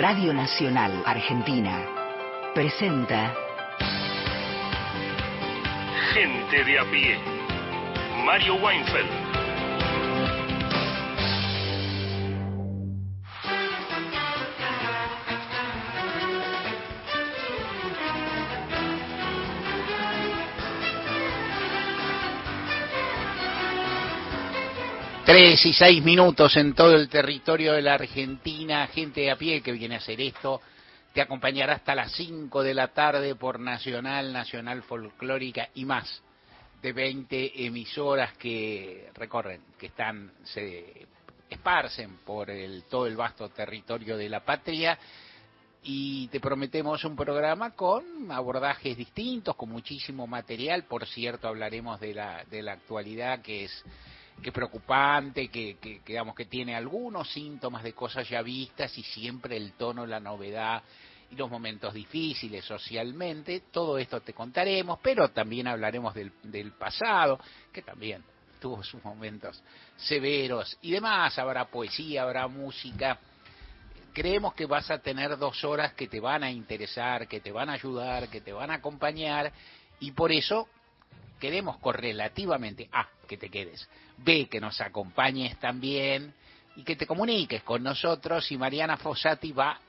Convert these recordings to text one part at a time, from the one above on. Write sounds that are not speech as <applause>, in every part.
Radio Nacional Argentina presenta Gente de a pie. Mario Weinfeld. 3 y 6 minutos en todo el territorio de la Argentina, gente a pie que viene a hacer esto, te acompañará hasta las 5 de la tarde por Nacional, Nacional Folclórica y más de 20 emisoras que recorren, que están, se esparcen por el, todo el vasto territorio de la patria. Y te prometemos un programa con abordajes distintos, con muchísimo material, por cierto hablaremos de la, de la actualidad que es que preocupante, que, que, digamos que tiene algunos síntomas de cosas ya vistas y siempre el tono, la novedad y los momentos difíciles socialmente, todo esto te contaremos, pero también hablaremos del, del pasado, que también tuvo sus momentos severos y demás, habrá poesía, habrá música. Creemos que vas a tener dos horas que te van a interesar, que te van a ayudar, que te van a acompañar y por eso queremos correlativamente A, que te quedes, B, que nos acompañes también y que te comuniques con nosotros y Mariana Fossati va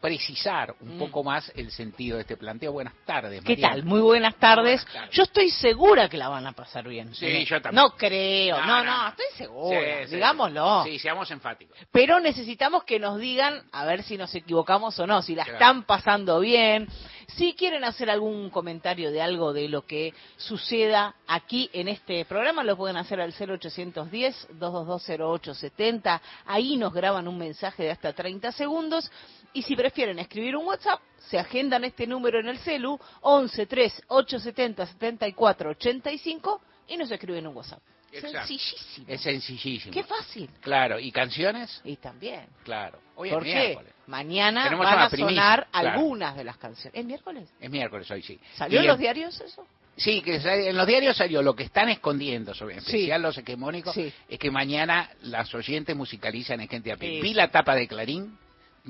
precisar un mm. poco más el sentido de este planteo. Buenas tardes. ¿Qué tal? Muy buenas tardes. Yo estoy segura que la van a pasar bien. Sí, yo también. No creo, no, no, estoy segura, digámoslo. Sí, seamos enfáticos. Pero necesitamos que nos digan, a ver si nos equivocamos o no, si la están pasando bien, si quieren hacer algún comentario de algo de lo que suceda aquí en este programa, lo pueden hacer al 0810-2220870. Ahí nos graban un mensaje de hasta 30 segundos. Y si prefieren escribir un WhatsApp, se agendan este número en el celu 113-870-7485 y nos escriben un WhatsApp. Sencillísimo. Es sencillísimo. Qué fácil. Claro, ¿y canciones? Y también. Claro. Hoy es miércoles. Mañana van a sonar algunas de las canciones. ¿Es miércoles? Es miércoles hoy, sí. ¿Salió en los diarios eso? Sí, que en los diarios salió lo que están escondiendo, sobre especial los hegemónicos, es que mañana las oyentes musicalizan en gente a pie. Vi la tapa de Clarín,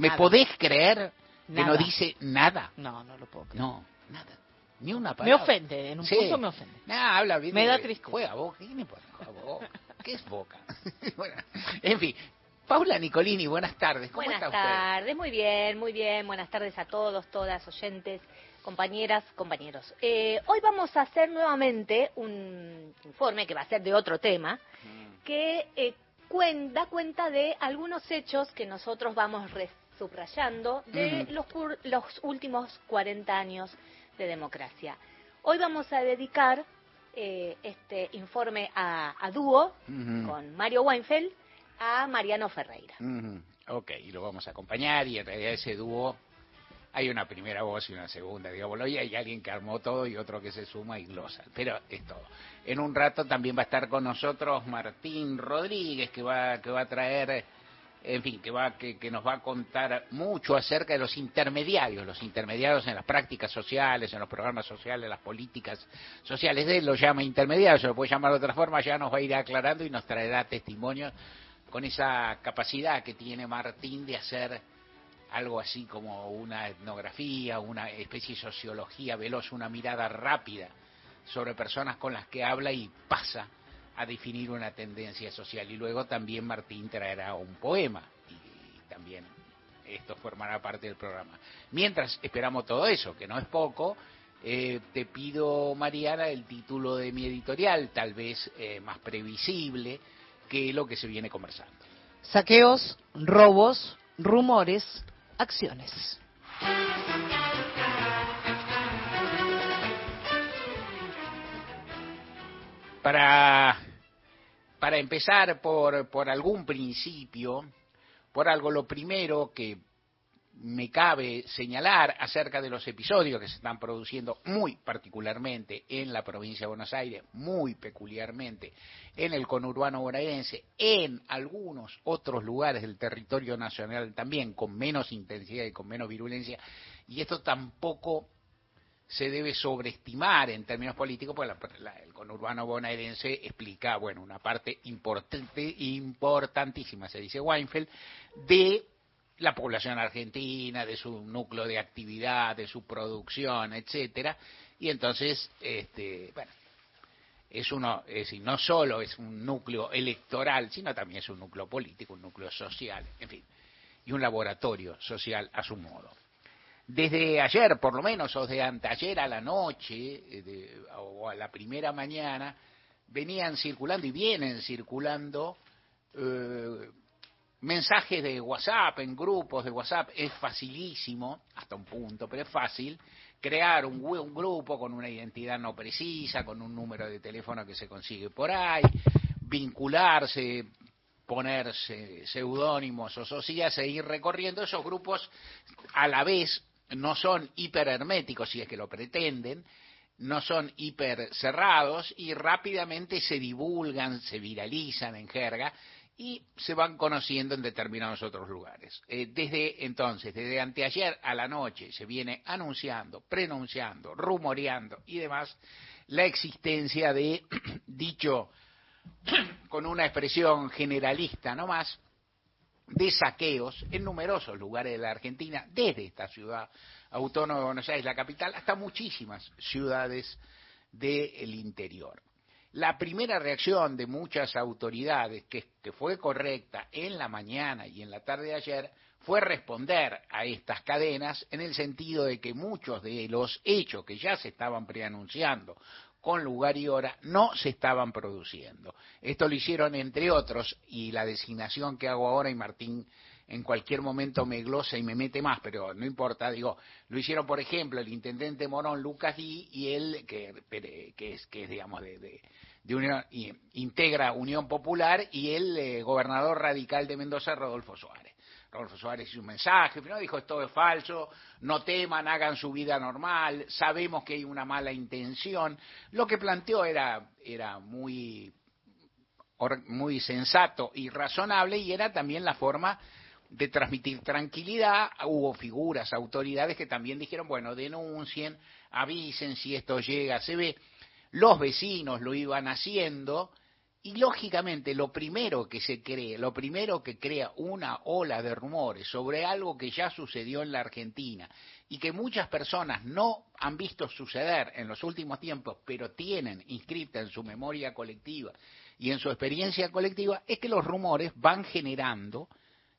¿me podés creer que no dice nada? No, no lo puedo creer. No, nada. Ni una palabra. Me ofende, en un punto me ofende. Nah, habla bien. Me da tristeza. Juega Boca, ¿qué me pone ¿Qué es Boca? <laughs> bueno, en fin, Paula Nicolini, buenas tardes. ¿Cómo buenas tardes, muy bien, muy bien. Buenas tardes a todos, todas, oyentes, compañeras, compañeros. Eh, hoy vamos a hacer nuevamente un informe que va a ser de otro tema, mm. que eh, da cuenta de algunos hechos que nosotros vamos subrayando de los, los últimos 40 años de democracia. Hoy vamos a dedicar eh, este informe a, dúo con Mario Weinfeld a Mariano Ferreira. Ok, y lo vamos a acompañar y en realidad ese dúo hay una primera voz y una segunda, digámoslo, y hay alguien que armó todo y otro que se suma y glosa, pero es todo. En un rato también va a estar con nosotros Martín Rodríguez, que va, que va a traer en fin, que, va, que, que, nos va a contar mucho acerca de los intermediarios, los intermediarios en las prácticas sociales, en los programas sociales, las políticas sociales. Él lo llama intermediarios, se lo puede llamar de otra forma, ya nos va a ir aclarando y nos traerá testimonios con esa capacidad que tiene Martín de hacer algo así como una etnografía, una especie de sociología veloz, una mirada rápida sobre personas con las que habla y pasa a definir una tendencia social. Y luego también Martín traerá un poema y, también esto formará parte del programa. Mientras esperamos todo eso, que no es poco, eh, te pido, Mariana, el título de mi editorial, tal vez eh, más previsible que lo que se viene conversando. Saqueos, robos, rumores, acciones. Para para empezar por, por algún principio, por algo, lo primero que me cabe señalar acerca de los episodios que se están produciendo muy particularmente en la provincia de Buenos Aires, muy peculiarmente en el conurbano bonaerense, en algunos otros lugares del territorio nacional también con menos intensidad y con menos virulencia, y esto tampoco se debe sobreestimar en términos políticos, pues el conurbano bonaerense explica, bueno, una parte importante, importantísima, se dice Weinfeld, de la población argentina, de su núcleo de actividad, de su producción, etcétera, y entonces, este, bueno, es uno, es decir, no solo es un núcleo electoral, sino también es un núcleo político, un núcleo social, en fin, y un laboratorio social a su modo. Desde ayer, por lo menos, o de anteayer a la noche, eh, o a la primera mañana, venían circulando y vienen circulando eh, mensajes de WhatsApp, en grupos de WhatsApp. Es facilísimo, hasta un punto, pero es fácil, crear un, un grupo con una identidad no precisa, con un número de teléfono que se consigue por ahí, vincularse, ponerse seudónimos o socias e ir recorriendo esos grupos a la vez no son hiperherméticos, si es que lo pretenden, no son hiper cerrados y rápidamente se divulgan, se viralizan en jerga y se van conociendo en determinados otros lugares. Eh, desde entonces, desde anteayer a la noche, se viene anunciando, prenunciando, rumoreando y demás la existencia de <clears throat> dicho <clears throat> con una expresión generalista no más de saqueos en numerosos lugares de la Argentina, desde esta ciudad autónoma de Buenos Aires, la capital, hasta muchísimas ciudades del interior. La primera reacción de muchas autoridades, que, que, fue correcta en la mañana y en la tarde de ayer, fue responder a estas cadenas en el sentido de que muchos de los hechos que ya se estaban preanunciando con lugar y hora no se estaban produciendo. Esto lo hicieron entre otros y la designación que hago ahora y Martín en cualquier momento me glosa y me mete más, pero no importa, digo, lo hicieron por ejemplo el intendente Morón Lucas Di y él que, que es que es digamos de, de, Unión, integra Unión Popular y el eh, gobernador radical de Mendoza Rodolfo Suárez. Rodolfo Suárez hizo un mensaje, pero dijo esto es falso, no teman, hagan su vida normal, sabemos que hay una mala intención. Lo que planteó era, era muy, muy sensato y razonable y era también la forma de transmitir tranquilidad. Hubo figuras, autoridades que también dijeron, bueno, denuncien, avisen si esto llega, se ve. Los vecinos lo iban haciendo y lógicamente lo primero que se cree, lo primero que crea una ola de rumores sobre algo que ya sucedió en la Argentina y que muchas personas no han visto suceder en los últimos tiempos, pero tienen inscrita en su memoria colectiva y en su experiencia colectiva, es que los rumores van generando,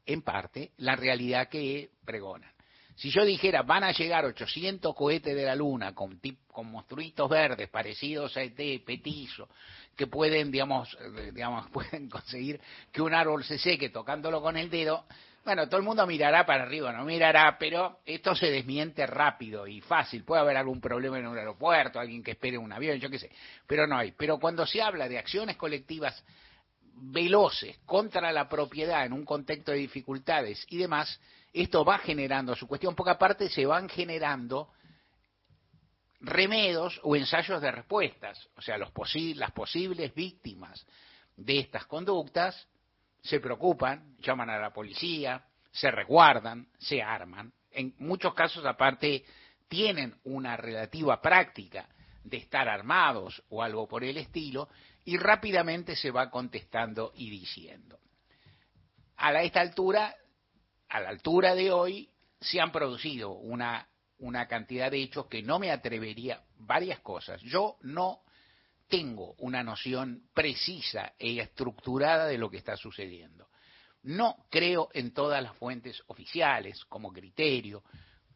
en parte, la realidad que pregonan. Si yo dijera, van a llegar 800 cohetes de la Luna con, con monstruitos verdes parecidos a ET, petizo, que pueden, digamos, eh, digamos, <laughs> pueden conseguir que un árbol se seque tocándolo con el dedo, bueno, todo el mundo mirará para arriba, no mirará, pero esto se desmiente rápido y fácil. Puede haber algún problema en un aeropuerto, alguien que espere un avión, yo qué sé, pero no hay. Pero cuando se habla de acciones colectivas veloces contra la propiedad en un contexto de dificultades y demás, esto va generando su cuestión, poca parte se van generando remedos o ensayos de respuestas. O sea, las posibles víctimas de estas conductas se preocupan, llaman a la policía, se resguardan, se arman. En muchos casos, aparte, tienen una relativa práctica de estar armados o algo por el estilo, y rápidamente se va contestando y diciendo. A esta altura, a la altura de hoy, se han producido una una cantidad de hechos que no me atrevería, varias cosas. Yo no tengo una noción precisa e estructurada de lo que está sucediendo. No creo en todas las fuentes oficiales como criterio,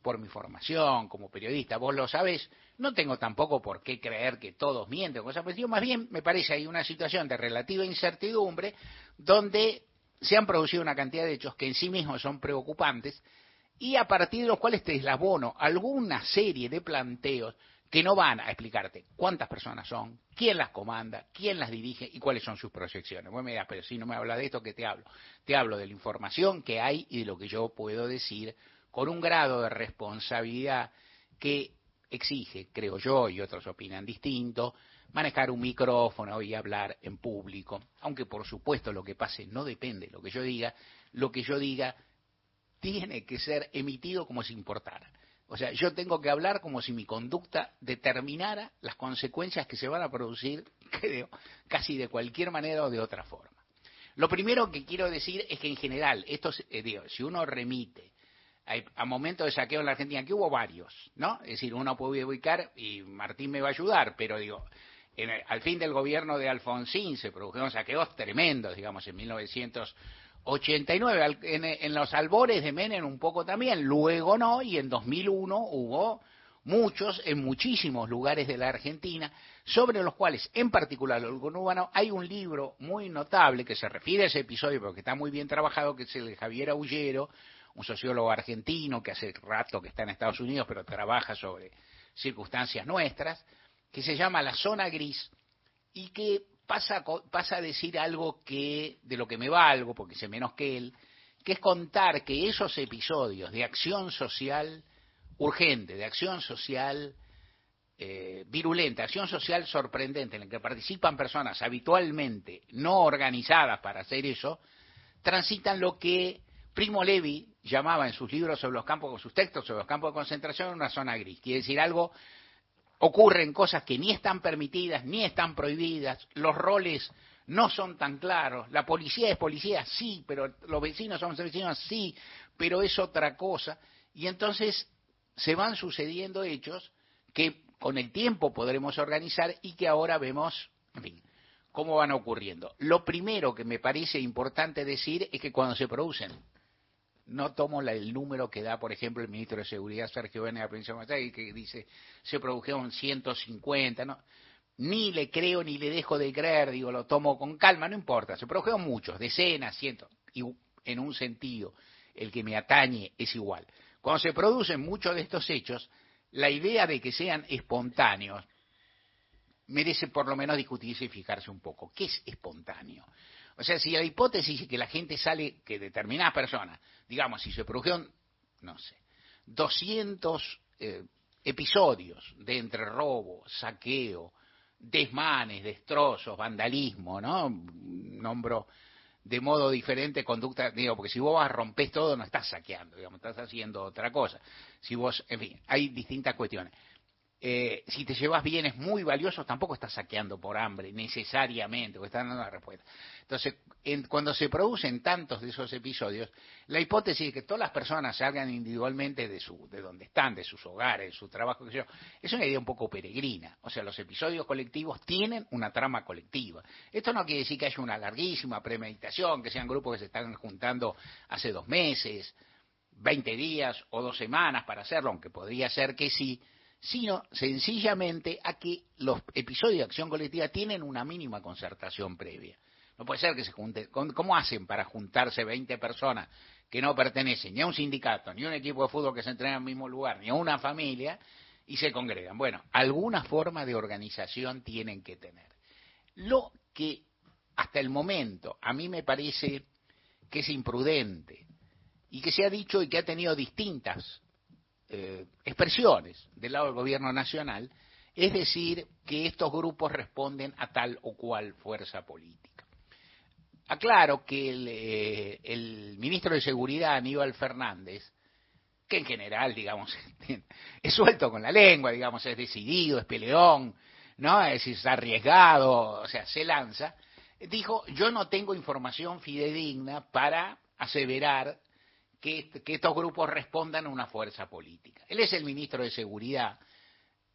por mi formación como periodista, vos lo sabés, no tengo tampoco por qué creer que todos mienten, cosas pues yo más bien me parece hay una situación de relativa incertidumbre donde se han producido una cantidad de hechos que en sí mismos son preocupantes y a partir de los cuales te deslabono alguna serie de planteos que no van a explicarte cuántas personas son, quién las comanda, quién las dirige y cuáles son sus proyecciones. Bueno, me dirás, pero si no me habla de esto, ¿qué te hablo? Te hablo de la información que hay y de lo que yo puedo decir con un grado de responsabilidad que exige, creo yo, y otros opinan distinto, manejar un micrófono y hablar en público, aunque por supuesto lo que pase no depende de lo que yo diga, lo que yo diga tiene que ser emitido como si importara. O sea, yo tengo que hablar como si mi conducta determinara las consecuencias que se van a producir, <laughs> creo, casi de cualquier manera o de otra forma. Lo primero que quiero decir es que en general, esto, eh, digo, si uno remite a, momentos de saqueo en la Argentina, que hubo varios, ¿no? Es decir, uno puede ubicar, y Martín me va a ayudar, pero digo, al fin del gobierno de Alfonsín se produjeron saqueos tremendos, digamos, en 1989, en, en los albores de Menem un poco también, luego no, y en 2001 hubo muchos en muchísimos lugares de la Argentina, sobre los cuales, en particular el conurbano, hay un libro muy notable que se refiere a ese episodio, porque está muy bien trabajado, que es el de Javier Aullero, un sociólogo argentino que hace rato que está en Estados Unidos, pero trabaja sobre circunstancias nuestras, que se llama La Zona Gris y que pasa, pasa a decir algo que de lo que me valgo, porque sé menos que él, que es contar que esos episodios de acción social urgente, de acción social eh, virulenta, acción social sorprendente, en la que participan personas habitualmente no organizadas para hacer eso, transitan lo que Primo Levi llamaba en sus libros sobre los campos, sus textos sobre los campos de concentración, una zona gris. Quiere decir algo, ocurren cosas que ni están permitidas, ni están prohibidas, los roles no son tan claros, la policía es policía, sí, pero los vecinos son vecinos, sí, pero es otra cosa. Y entonces se van sucediendo hechos que con el tiempo podremos organizar y que ahora vemos, en fin, cómo van ocurriendo. Lo primero que me parece importante decir es que cuando se producen, no tomo el número que da, por ejemplo, el ministro de Seguridad, Sergio Bene, de la provincia de que dice se produjeron 150, ¿no? ni le creo ni le dejo de creer, digo, lo tomo con calma, no importa, se produjeron muchos, decenas, cientos, y en un sentido, el que me atañe es igual. Cuando se producen muchos de estos hechos, la idea de que sean espontáneos merece por lo menos discutirse y fijarse un poco. ¿Qué es espontáneo? O sea, si la hipótesis es que la gente sale, que determinadas personas, digamos, si se produjeron, no sé, 200 eh, episodios de entre robo, saqueo, desmanes, destrozos, vandalismo, ¿no? Nombro de modo diferente conducta, digo, porque si vos vas, rompes todo, no estás saqueando, digamos, estás haciendo otra cosa. Si vos, en fin, hay distintas cuestiones. Eh, si te llevas bienes muy valiosos, tampoco estás saqueando por hambre, necesariamente, porque están dando la respuesta. Entonces, cuando se producen tantos de esos episodios, la hipótesis de que todas las personas salgan individualmente de, su, de donde están, de sus hogares, de su trabajo, es una idea un poco peregrina. O sea, los episodios colectivos tienen una trama colectiva. Esto no quiere decir que haya una larguísima premeditación, que sean grupos que se están juntando hace dos meses, 20 días o dos semanas para hacerlo, aunque podría ser que sí sino sencillamente a que los episodios de acción colectiva tienen una mínima concertación previa. No puede ser que se junten. ¿Cómo hacen para juntarse 20 personas que no pertenecen ni a un sindicato, ni a un equipo de fútbol que se entrena en el mismo lugar, ni a una familia y se congregan? Bueno, alguna forma de organización tienen que tener. Lo que hasta el momento a mí me parece que es imprudente y que se ha dicho y que ha tenido distintas eh, expresiones del lado del gobierno nacional, es decir, que estos grupos responden a tal o cual fuerza política. Aclaro que el, eh, el ministro de Seguridad, Aníbal Fernández, que en general, digamos, <laughs> es suelto con la lengua, digamos, es decidido, es peleón, ¿no? Es es arriesgado, o sea, se lanza, dijo, yo no tengo información fidedigna para aseverar que, estos grupos respondan a una fuerza política. Él es el ministro de Seguridad.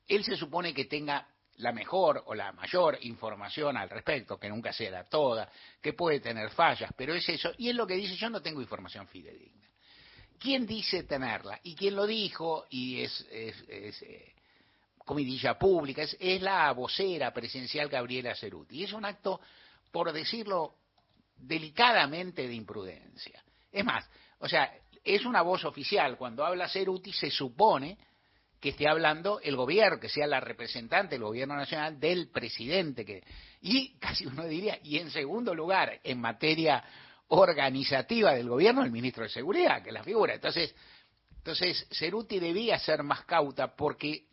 Él se supone que tenga la mejor o la mayor información al respecto, que nunca sea toda, que puede tener fallas, pero es eso. Y es lo que dice, yo no tengo información fidedigna. ¿Quién dice tenerla? Y quién lo dijo, y es, es, eh, comidilla pública, es, es, la vocera presidencial Gabriela Ceruti. Y es un acto, por decirlo delicadamente, de imprudencia. Es más, o sea, es una voz oficial. Cuando habla Ceruti se supone que esté hablando el gobierno, que sea la representante del gobierno nacional del presidente. Que, y casi uno diría, y en segundo lugar, en materia organizativa del gobierno, el ministro de Seguridad, que es la figura. Entonces, entonces Ceruti debía ser más cauta porque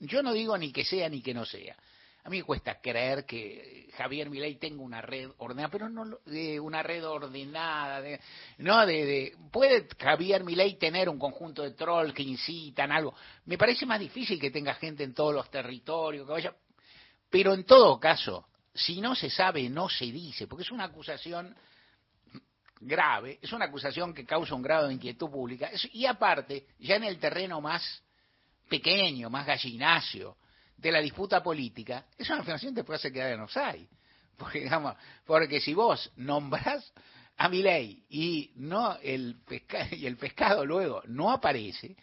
yo no digo ni que sea ni que no sea. A mí me cuesta creer que Javier Milei tenga una red ordenada, pero no de una red ordenada, de, no de, puede Javier Milei tener un conjunto de trolls que incitan algo. Me parece más difícil que tenga gente en todos los territorios, que vaya, pero en todo caso, si no se sabe, no se dice, porque es una acusación grave, es una acusación que causa un grado de inquietud pública, y aparte, ya en el terreno más pequeño, más gallinacio, de la disputa política, es una afirmación que puede hacer quedar en offside. <laughs> Porque, digamos, porque si vos nombrás a mi ley y no el <laughs> y el pescado luego no aparece,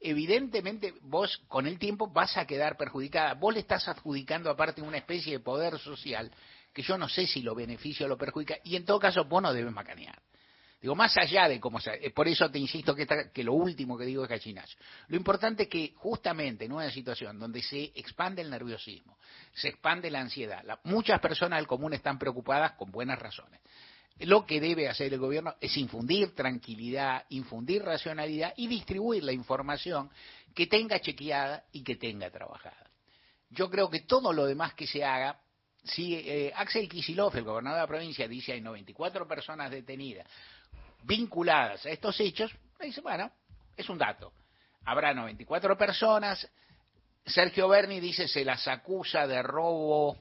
evidentemente vos con el tiempo vas a quedar perjudicada. Vos le estás adjudicando aparte una especie de poder social que yo no sé si lo beneficia o lo perjudica, y en todo caso vos no debes macanear. Digo, más allá de cómo se... Eh, por eso te insisto que, lo último que digo es gallinazo. Lo importante es que justamente en una situación donde se expande el nerviosismo, se expande la ansiedad, muchas personas del común están preocupadas con buenas razones. Lo que debe hacer el gobierno es infundir tranquilidad, infundir racionalidad y distribuir la información que tenga chequeada y que tenga trabajada. Yo creo que todo lo demás que se haga si eh, Axel Kisilov, el gobernador de la provincia, dice hay 94 personas detenidas vinculadas a estos hechos, dice, bueno, es un dato. Habrá 94 personas. Sergio Berni dice se las acusa de robo.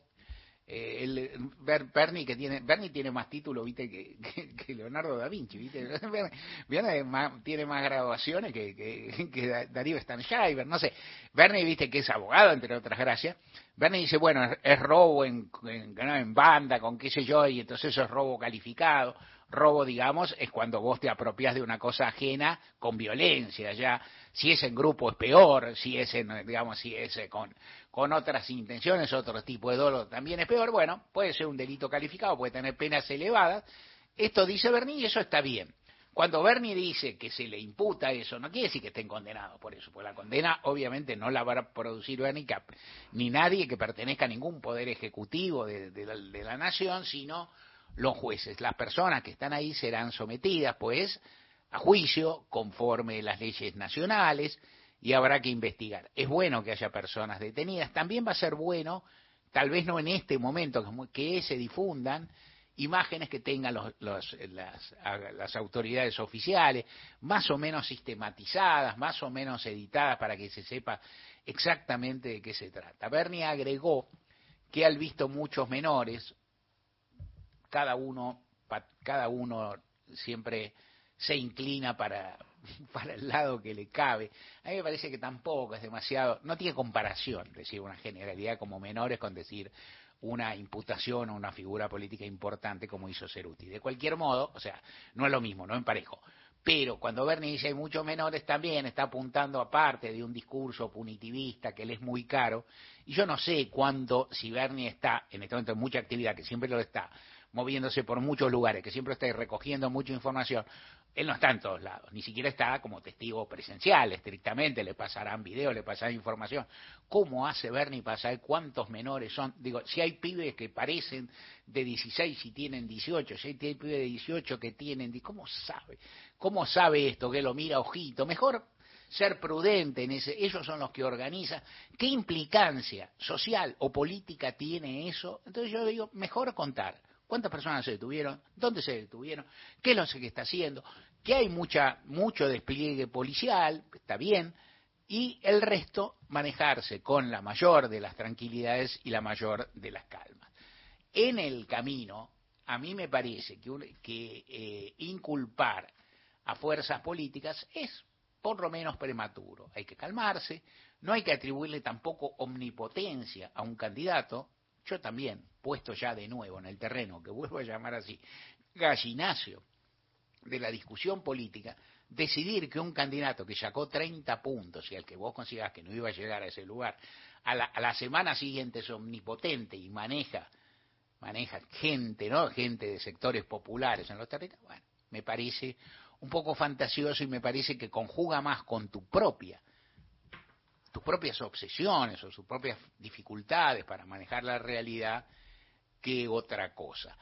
Eh, el, Berni que tiene Berni tiene más títulos viste <laughs> que, Leonardo da Vinci viste <laughs> tiene más graduaciones que, que, <laughs> Darío Stanschreiber no sé Berni viste que es abogado entre otras gracias Berni dice bueno es, robo en, en, en banda con qué sé yo y entonces eso es robo calificado robo, digamos, es cuando vos te apropias de una cosa ajena con violencia, ya si es en grupo es peor, si es en, digamos, si es eh, con, otras intenciones, otro tipo de dolo también es peor, bueno, puede ser un delito calificado, puede tener penas elevadas. Esto dice Berni y eso está bien. Cuando Berni dice que se le imputa eso, no quiere decir que estén condenados por eso, porque la condena obviamente no la va a producir Berni Cap, ni nadie que pertenezca a ningún poder ejecutivo de, de la nación, sino los jueces. Las personas que están ahí serán sometidas, pues, a juicio conforme las leyes nacionales y habrá que investigar. Es bueno que haya personas detenidas. También va a ser bueno, tal vez no en este momento, que se difundan imágenes que tengan las, las, autoridades oficiales, más o menos sistematizadas, más o menos editadas para que se sepa exactamente de qué se trata. Bernie agregó que al visto muchos menores, cada uno, cada uno siempre se inclina para, <laughs> para el lado que le cabe. A mí me parece que tampoco es demasiado, no tiene comparación decir una generalidad como menores con decir una imputación o una figura política importante como hizo Ceruti. De cualquier modo, o sea, no es lo mismo, no emparejo. Pero cuando Bernie dice hay muchos menores también está apuntando aparte de un discurso punitivista que le es muy caro. Y yo no sé cuándo, si Bernie está en este momento en mucha actividad, que siempre lo está, moviéndose por muchos lugares, que siempre está recogiendo mucha información, él no está en todos lados, ni siquiera está como testigo presencial, estrictamente, le pasarán videos, le pasarán información. ¿Cómo hace Bernie para saber cuántos menores son? Digo, si hay pibes que parecen de 16 y tienen 18, si hay pibes de 18 que tienen, ¿cómo sabe? ¿Cómo sabe esto? Que lo mira ojito. Mejor ser prudente en ese, ellos son los que organizan. ¿Qué implicancia social o política tiene eso? Entonces yo digo, mejor contar cuántas personas se detuvieron, dónde se detuvieron, qué es lo que está haciendo, que hay mucha, mucho despliegue policial, está bien, y el resto manejarse con la mayor de las tranquilidades y la mayor de las calmas. En el camino, a mí me parece que, eh, inculpar a fuerzas políticas es por lo menos prematuro. Hay que calmarse, no hay que atribuirle tampoco omnipotencia a un candidato, yo también, puesto ya de nuevo en el terreno, que vuelvo a llamar así, gallinacio de la discusión política, decidir que un candidato que sacó 30 puntos y al que vos consigas que no iba a llegar a ese lugar, a la, semana siguiente es omnipotente y maneja, maneja gente, ¿no? Gente de sectores populares en los territorios, bueno, me parece un poco fantasioso y me parece que conjuga más con tu propia tus propias obsesiones o sus propias dificultades para manejar la realidad que otra cosa.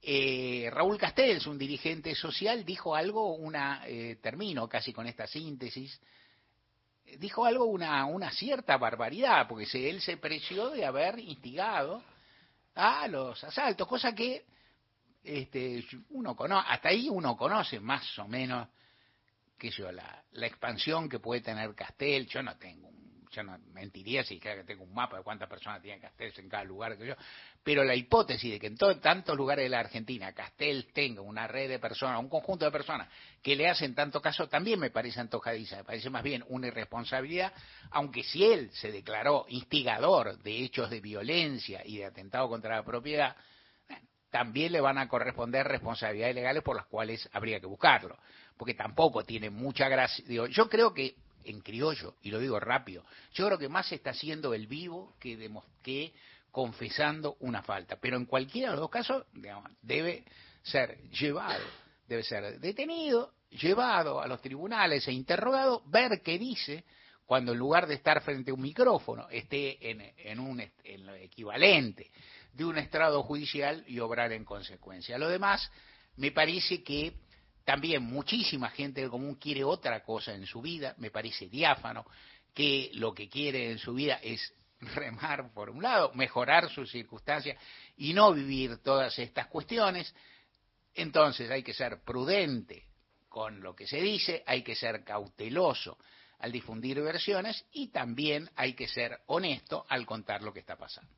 Eh, Raúl Castells, un dirigente social, dijo algo, una, eh, termino casi con esta síntesis, dijo algo, una, una cierta barbaridad, porque se, él se preció de haber instigado a los asaltos, cosa que este, uno conoce, hasta ahí uno conoce más o menos, qué sé yo, la, la expansión que puede tener Castel, yo no tengo un yo no mentiría si dijera que tengo un mapa de cuántas personas tiene Castel en cada lugar que yo, pero la hipótesis de que en tantos lugares de la Argentina Castel tenga una red de personas, un conjunto de personas que le hacen tanto caso, también me parece antojadiza, me parece más bien una irresponsabilidad, aunque si él se declaró instigador de hechos de violencia y de atentado contra la propiedad, también le van a corresponder responsabilidades legales por las cuales habría que buscarlo, porque tampoco tiene mucha gracia. Digo, yo creo que en criollo, y lo digo rápido, yo creo que más está haciendo el vivo que, que confesando una falta. Pero en cualquiera de los dos casos, debe ser llevado, debe ser detenido, llevado a los tribunales e interrogado, ver qué dice cuando en lugar de estar frente a un micrófono esté en, en, un, en lo equivalente de un estrado judicial y obrar en consecuencia. Lo demás, me parece que también muchísima gente del común quiere otra cosa en su vida, me parece diáfano, que lo que quiere en su vida es <laughs> remar por un lado, mejorar sus circunstancias y no vivir todas estas cuestiones. Entonces hay que ser prudente con lo que se dice, hay que ser cauteloso al difundir versiones y también hay que ser honesto al contar lo que está pasando.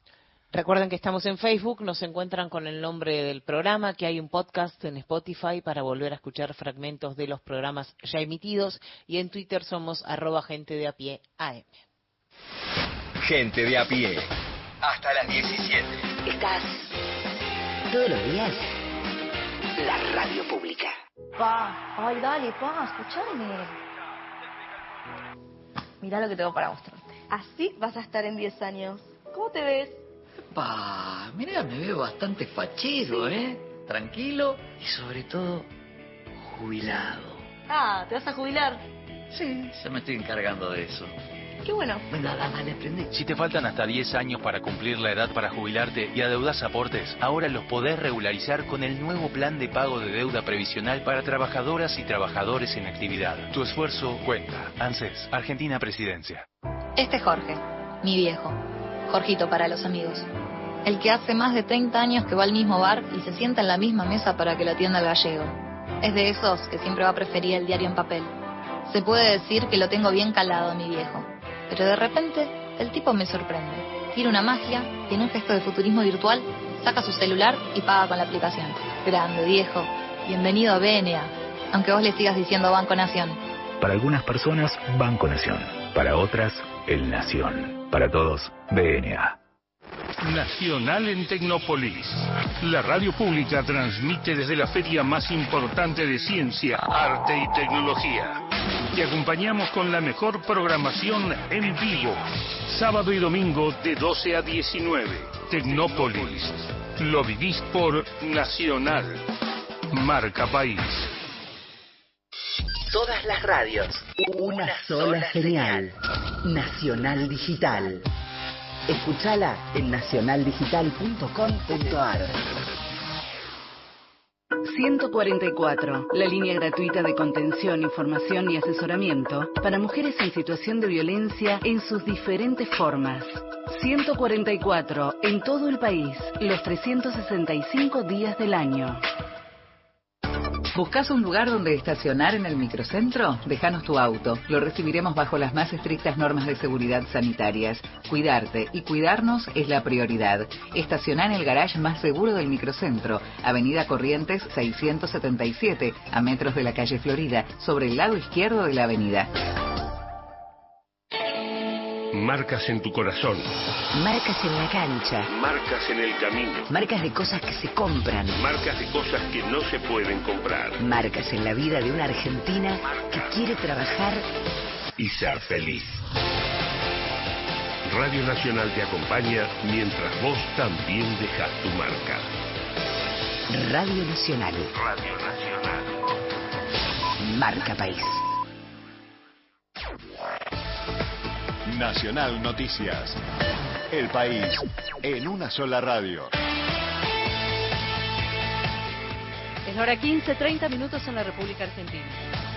Recuerden que estamos en Facebook, nos encuentran con el nombre del programa, que hay un podcast en Spotify para volver a escuchar fragmentos de los programas ya emitidos y en Twitter somos arroba gente de a pie AM. Gente de a pie, hasta las 17. Estás todos los días la radio pública. Pa, ay, dale, pa, escuchame. Mira lo que tengo para mostrarte. Así vas a estar en 10 años. ¿Cómo te ves? Pa, mira, me veo bastante fachero, ¿eh? Tranquilo y sobre todo jubilado. Ah, ¿te vas a jubilar? Sí, se me estoy encargando de eso. Qué bueno. Venga, dale, prende. Si te faltan hasta 10 años para cumplir la edad para jubilarte y adeudas aportes, ahora los podés regularizar con el nuevo plan de pago de deuda previsional para trabajadoras y trabajadores en actividad. Tu esfuerzo cuenta. ANSES, Argentina Presidencia. Este es Jorge, mi viejo. Jorgito para los amigos. El que hace más de 30 años que va al mismo bar y se sienta en la misma mesa para que lo atienda el gallego. Es de esos que siempre va a preferir el diario en papel. Se puede decir que lo tengo bien calado, mi viejo. Pero de repente, el tipo me sorprende. Tiene una magia y en un gesto de futurismo virtual saca su celular y paga con la aplicación. Grande, viejo. Bienvenido a BNA. Aunque vos le sigas diciendo Banco Nación. Para algunas personas, Banco Nación. Para otras, El Nación. Para todos, BNA. Nacional en Tecnópolis. La radio pública transmite desde la feria más importante de ciencia, arte y tecnología. Te acompañamos con la mejor programación en vivo. Sábado y domingo de 12 a 19. Tecnópolis. Lo vivís por Nacional. Marca País. Todas las radios. Una sola señal. Nacional Digital. Escúchala en nacionaldigital.com.ar. 144, la línea gratuita de contención, información y asesoramiento para mujeres en situación de violencia en sus diferentes formas. 144, en todo el país, los 365 días del año. ¿Buscas un lugar donde estacionar en el microcentro? Déjanos tu auto. Lo recibiremos bajo las más estrictas normas de seguridad sanitarias. Cuidarte y cuidarnos es la prioridad. Estaciona en el garage más seguro del microcentro, Avenida Corrientes 677, a metros de la calle Florida, sobre el lado izquierdo de la avenida. Marcas en tu corazón. Marcas en la cancha. Marcas en el camino. Marcas de cosas que se compran. Marcas de cosas que no se pueden comprar. Marcas en la vida de una Argentina que quiere trabajar y ser feliz. Radio Nacional te acompaña mientras vos también dejas tu marca. Radio Nacional. Radio Nacional. Marca País. Nacional Noticias. El país en una sola radio. Es hora 15, 30 minutos en la República Argentina.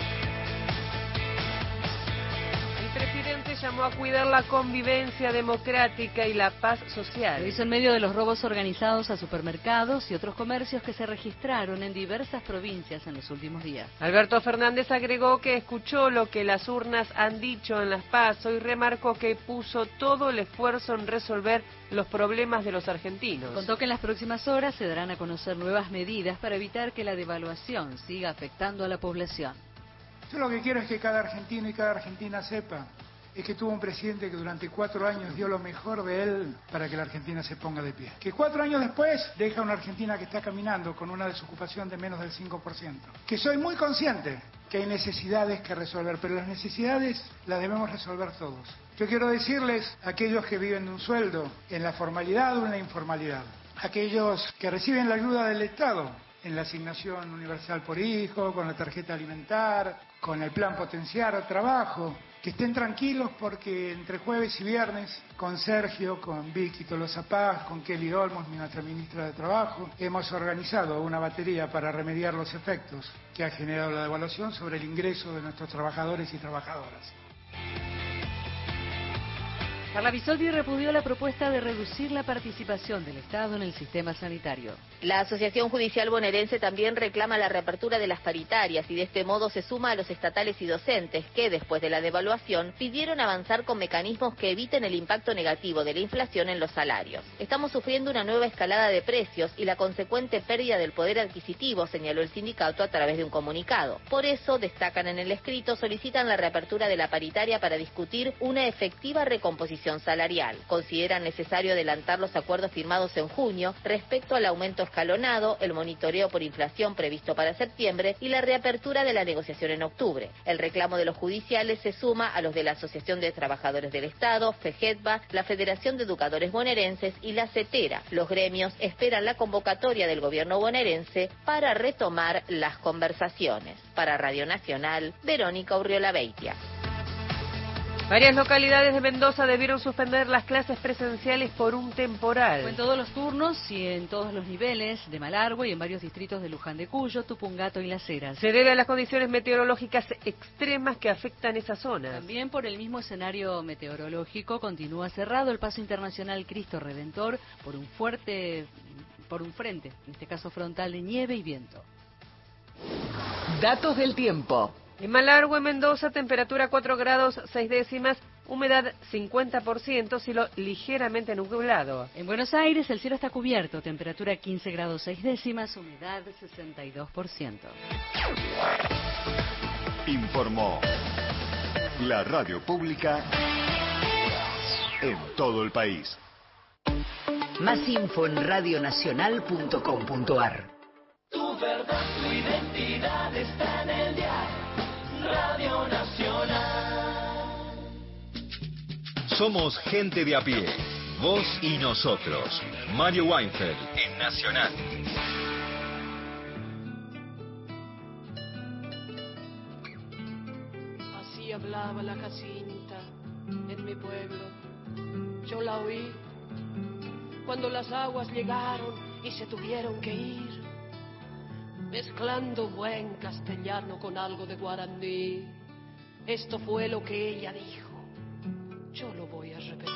Llamó a cuidar la convivencia democrática y la paz social. Lo hizo en medio de los robos organizados a supermercados y otros comercios que se registraron en diversas provincias en los últimos días. Alberto Fernández agregó que escuchó lo que las urnas han dicho en las PASO y remarcó que puso todo el esfuerzo en resolver los problemas de los argentinos. Contó que en las próximas horas se darán a conocer nuevas medidas para evitar que la devaluación siga afectando a la población. Yo lo que quiero es que cada argentino y cada argentina sepa es que tuvo un presidente que durante cuatro años dio lo mejor de él para que la Argentina se ponga de pie. Que cuatro años después deja una Argentina que está caminando con una desocupación de menos del 5%. Que soy muy consciente que hay necesidades que resolver, pero las necesidades las debemos resolver todos. Yo quiero decirles a aquellos que viven de un sueldo, en la formalidad o en la informalidad, aquellos que reciben la ayuda del Estado, en la asignación universal por hijo, con la tarjeta alimentar, con el plan potenciar al trabajo, que estén tranquilos porque entre jueves y viernes, con Sergio, con Vicky Tolosa Paz, con Kelly Olmos, nuestra ministra de Trabajo, hemos organizado una batería para remediar los efectos que ha generado la devaluación sobre el ingreso de nuestros trabajadores y trabajadoras. Carla repudió la propuesta de reducir la participación del Estado en el sistema sanitario. La Asociación Judicial Bonaerense también reclama la reapertura de las paritarias y de este modo se suma a los estatales y docentes que, después de la devaluación, pidieron avanzar con mecanismos que eviten el impacto negativo de la inflación en los salarios. Estamos sufriendo una nueva escalada de precios y la consecuente pérdida del poder adquisitivo, señaló el sindicato a través de un comunicado. Por eso, destacan en el escrito, solicitan la reapertura de la paritaria para discutir una efectiva recomposición salarial. Consideran necesario adelantar los acuerdos firmados en junio respecto al aumento escalonado, el monitoreo por inflación previsto para septiembre y la reapertura de la negociación en octubre. El reclamo de los judiciales se suma a los de la Asociación de Trabajadores del Estado, FEGETBA, la Federación de Educadores Bonaerenses y la CETERA. Los gremios esperan la convocatoria del gobierno bonaerense para retomar las conversaciones. Para Radio Nacional, Verónica Urriola Beitia. Varias localidades de Mendoza debieron suspender las clases presenciales por un temporal. en todos los turnos y en todos los niveles de Malargüe y en varios distritos de Luján de Cuyo, Tupungato y Las Heras. Se debe a las condiciones meteorológicas extremas que afectan esa zona. También por el mismo escenario meteorológico continúa cerrado el paso internacional Cristo Redentor por un fuerte por un frente, en este caso frontal de nieve y viento. Datos del tiempo. En Malargüe, Mendoza, temperatura 4 grados 6 décimas, humedad 50%, cielo ligeramente nublado. En Buenos Aires el cielo está cubierto, temperatura 15 grados 6 décimas, humedad 62%. Informó la radio pública en todo el país. Más info en radionacional.com.ar. Tu verdad, tu identidad está Somos gente de a pie. Vos y nosotros. Mario Weinfeld en Nacional. Así hablaba la Jacinta en mi pueblo. Yo la oí cuando las aguas llegaron y se tuvieron que ir mezclando buen castellano con algo de guaraní. Esto fue lo que ella dijo. Yo lo voy a repetir.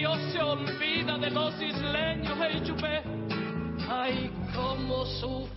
Dios se olvida de los isleños, hey chupé. Ay, cómo sufre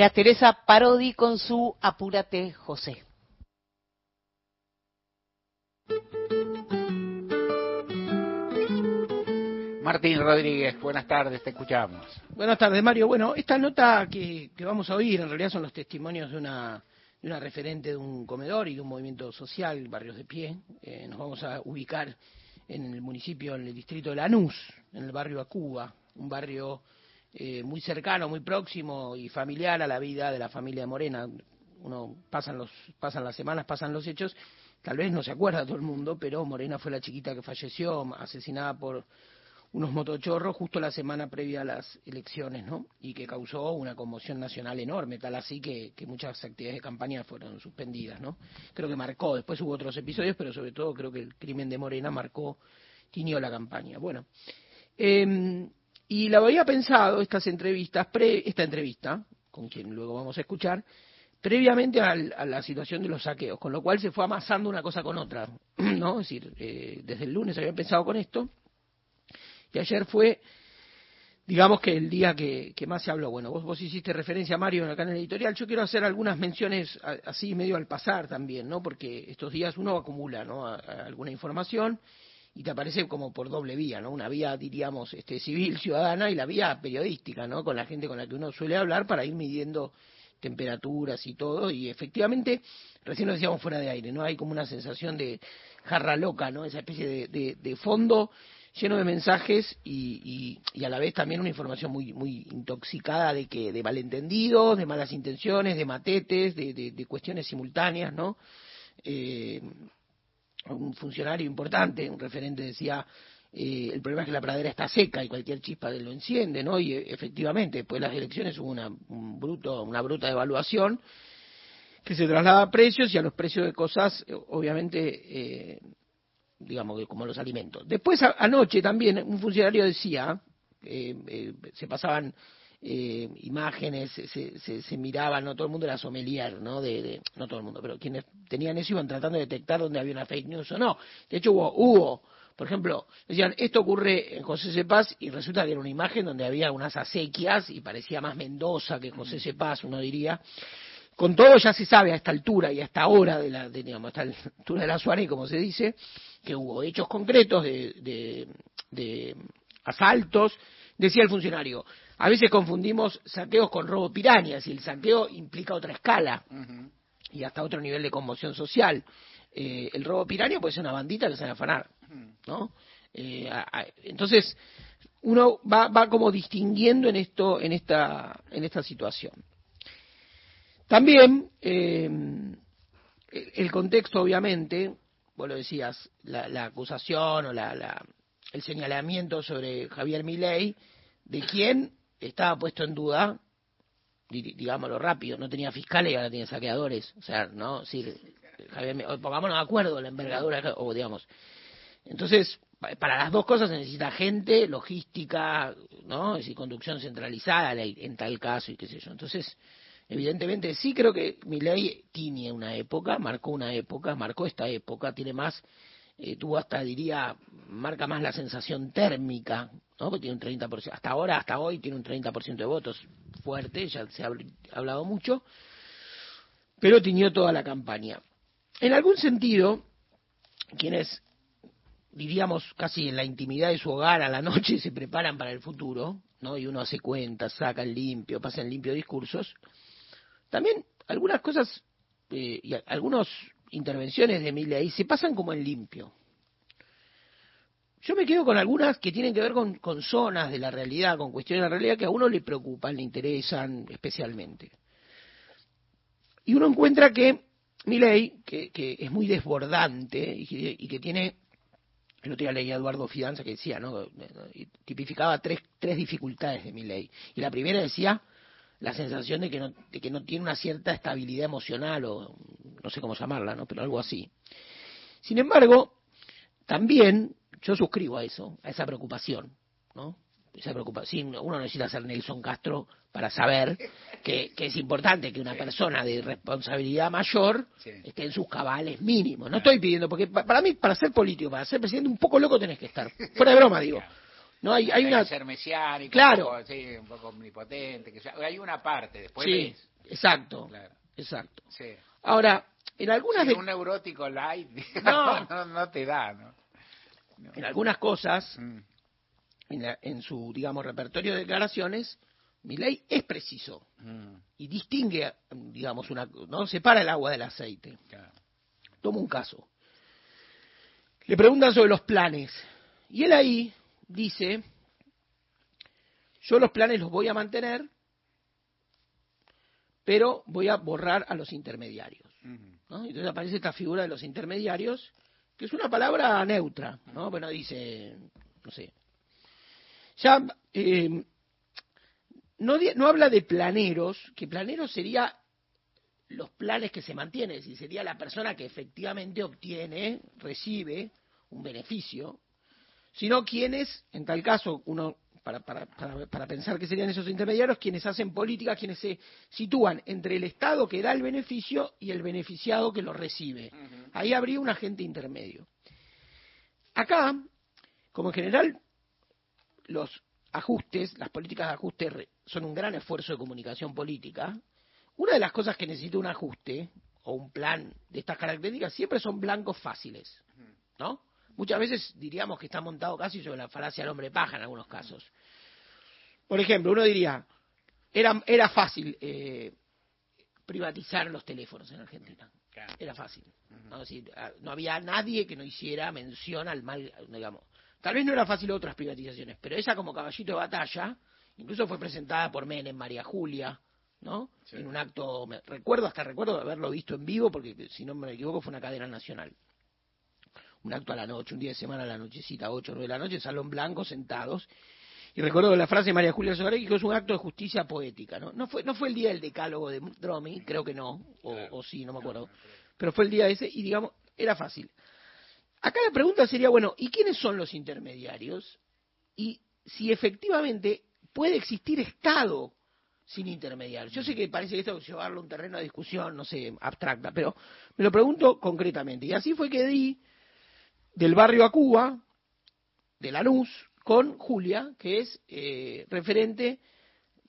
Era Teresa Parodi con su Apúrate José. Martín Rodríguez, buenas tardes, te escuchamos. Buenas tardes, Mario. Bueno, esta nota que, que vamos a oír en realidad son los testimonios de una, de una referente de un comedor y de un movimiento social, Barrios de Pie. Eh, nos vamos a ubicar en el municipio, en el distrito de Lanús, en el barrio Acuba, un barrio eh, muy cercano, muy próximo y familiar a la vida de la familia Morena. Uno pasan los pasan las semanas, pasan los hechos, tal vez no se acuerda todo el mundo, pero Morena fue la chiquita que falleció asesinada por unos motochorros justo la semana previa a las elecciones, ¿no? Y que causó una conmoción nacional enorme, tal así que, que muchas actividades de campaña fueron suspendidas, ¿no? Creo que marcó, después hubo otros episodios, pero sobre todo creo que el crimen de Morena marcó, tiñó la campaña. Bueno, eh, y la había pensado estas entrevistas, pre, esta entrevista, con quien luego vamos a escuchar, previamente al, a la situación de los saqueos, con lo cual se fue amasando una cosa con otra, <clears throat> ¿no? Es decir, eh, desde el lunes había pensado con esto, y ayer fue, digamos que el día que, más se habló. Bueno, vos, vos hiciste referencia, Mario, en el editorial. Yo quiero hacer algunas menciones a- así medio al pasar también, ¿no? Porque estos días uno acumula, ¿no? A- a alguna información y te aparece como por doble vía, ¿no? Una vía, diríamos, este, civil, ciudadana y la vía periodística, ¿no? Con la gente con la que uno suele hablar para ir midiendo temperaturas y todo. Y efectivamente, recién lo decíamos fuera de aire, ¿no? Hay como una sensación de jarra loca, ¿no? Esa especie de, de, de fondo lleno de mensajes y, y, y a la vez también una información muy muy intoxicada de que de malentendidos, de malas intenciones, de matetes, de, de, de cuestiones simultáneas, ¿no? Eh, un funcionario importante, un referente decía eh, el problema es que la pradera está seca y cualquier chispa lo enciende, ¿no? Y eh, efectivamente, después de las elecciones hubo una, un bruto, una bruta devaluación que se traslada a precios y a los precios de cosas, eh, obviamente, eh, digamos, como los alimentos. Después, a- anoche también, un funcionario decía, se pasaban eh, imágenes, se, se, se- miraban, no todo el mundo era sommelier, ¿no? De, de- no todo el mundo, pero quienes tenían eso iban tratando de detectar dónde había una fake news o no. De hecho, hubo, hubo por ejemplo, decían, esto ocurre en José Cepaz y resulta que era una imagen donde había unas acequias y parecía más Mendoza que José Cepaz, uno diría. Con todo ya se sabe a esta altura y a esta hora de la, de, digamos, a esta altura de la Suárez, como se dice, que hubo hechos concretos de, de, de asaltos. Decía el funcionario, a veces confundimos saqueos con robo pirañas y el saqueo implica otra escala y hasta otro nivel de conmoción social. Eh, el robo piranha puede ser una bandita que se va a afanar, ¿no? Eh, a- a- entonces uno va, va como distinguiendo en esto, en esta, en esta situación. También eh, el el contexto, obviamente, vos lo decías, la, la acusación o la, la- el señalamiento sobre Javier Milei, de quien estaba puesto en duda di- digámoslo rápido, no tenía fiscales y ahora tiene saqueadores. O sea, ¿no? Sí, Javier, pongámonos de acuerdo la envergadura, o digamos. Entonces, pa- para las dos cosas se necesita gente, logística, ¿no? Es decir, conducción centralizada en tal caso y qué sé yo. Entonces, evidentemente sí creo que mi ley tiene una época, marcó una época, marcó esta época, tiene más, eh, tuvo hasta, diría, marca más la sensación térmica, ¿no? Que tiene un 30%, hasta ahora, hasta hoy tiene un 30% de votos fuerte, ya se ha habl- hablado mucho, pero tiñó toda la campaña. En algún sentido, quienes diríamos casi en la intimidad de su hogar a la noche se preparan para el futuro, ¿no? Y uno hace cuentas, saca el limpio, pasa en limpio discursos. También algunas cosas eh, y a- algunas intervenciones de Milley se pasan como en limpio. Yo me quedo con algunas que tienen que ver con, con zonas de la realidad, con cuestiones de la realidad que a uno le preocupan, le interesan especialmente. Y uno encuentra que Milley, que, que es muy desbordante y que, tiene el otro día leía a Eduardo Fidanza que decía, ¿no? Tipificaba tres, tres dificultades de mi ley. Y la primera decía la sensación de que, no, de que no tiene una cierta estabilidad emocional o no sé cómo llamarla, ¿no? Pero algo así. Sin embargo, también yo suscribo a eso, a esa preocupación, ¿no? Esa preocupación. Uno necesita ser Nelson Castro para saber que, que es importante que una persona de responsabilidad mayor esté en sus cabales mínimos. No estoy pidiendo, porque pa- para mí, para ser político, para ser presidente, un poco loco tenés que estar. Fuera de broma, digo. No hay, una. ser mesiánico, Claro. un poco, sí, un poco omnipotente. Que hay una parte, después Sí, ves. exacto. Claro. Exacto. Sí. Ahora, en algunas Sí, de- un neurótico light <laughs> No. no, no te da, ¿no? en algunas cosas, Mm. en, la- en su, digamos, repertorio de declaraciones, mi ley es preciso Mm. y distingue, digamos, una, no separa el agua del aceite. Toma un caso. Le preguntan sobre los planes y él ahí dice, yo los planes los voy a mantener, pero voy a borrar a los intermediarios. ¿no? Entonces aparece esta figura de los intermediarios, que es una palabra neutra, ¿no? Bueno, dice, no sé. Ya eh, no, no habla de planeros, que planeros sería los planes que se mantienen, es decir, sería la persona que efectivamente obtiene, recibe un beneficio, sino quienes, en tal caso, uno para, para, para, para pensar que serían esos intermediarios, quienes hacen política, quienes se sitúan entre el Estado que da el beneficio y el beneficiado que lo recibe. Ahí habría un agente intermedio. Acá, como en general los ajustes, las políticas de ajuste son un gran esfuerzo de comunicación política, una de las cosas que necesita un ajuste o un plan de estas características siempre son blancos fáciles, ¿no? Muchas veces diríamos que está montado casi sobre la falacia del hombre paja en algunos casos. Por ejemplo, uno diría, era, era fácil eh, privatizar los teléfonos en Argentina. Era fácil. ¿no? Decir, ah, no había nadie que no hiciera mención al mal, digamos. Tal vez no era fácil otras privatizaciones, pero esa como caballito de batalla, incluso fue presentada por Menem, María Julia, ¿no? En un acto, me, recuerdo, hasta recuerdo haberlo visto en vivo, porque si no me equivoco fue una cadena nacional. Un acto a la noche, un día de semana a la nochecita, 8 o 9 de la noche, salón blanco, sentados. Y recuerdo la frase de María Julia Sogaregui que es un acto de justicia poética, ¿no? No fue, no fue el día del decálogo de Dromi, creo que no, o, o sí, no me acuerdo. Pero fue el día ese y, digamos, era fácil. Acá la pregunta sería, bueno, ¿y quiénes son los intermediarios? Y si efectivamente puede existir Estado sin intermediarios. Yo sé que parece que esto es llevarlo a un terreno de discusión, no sé, abstracta, pero me lo pregunto concretamente. Y así fue que di del barrio a Cuba, de Lanús, con Julia, que es eh, referente,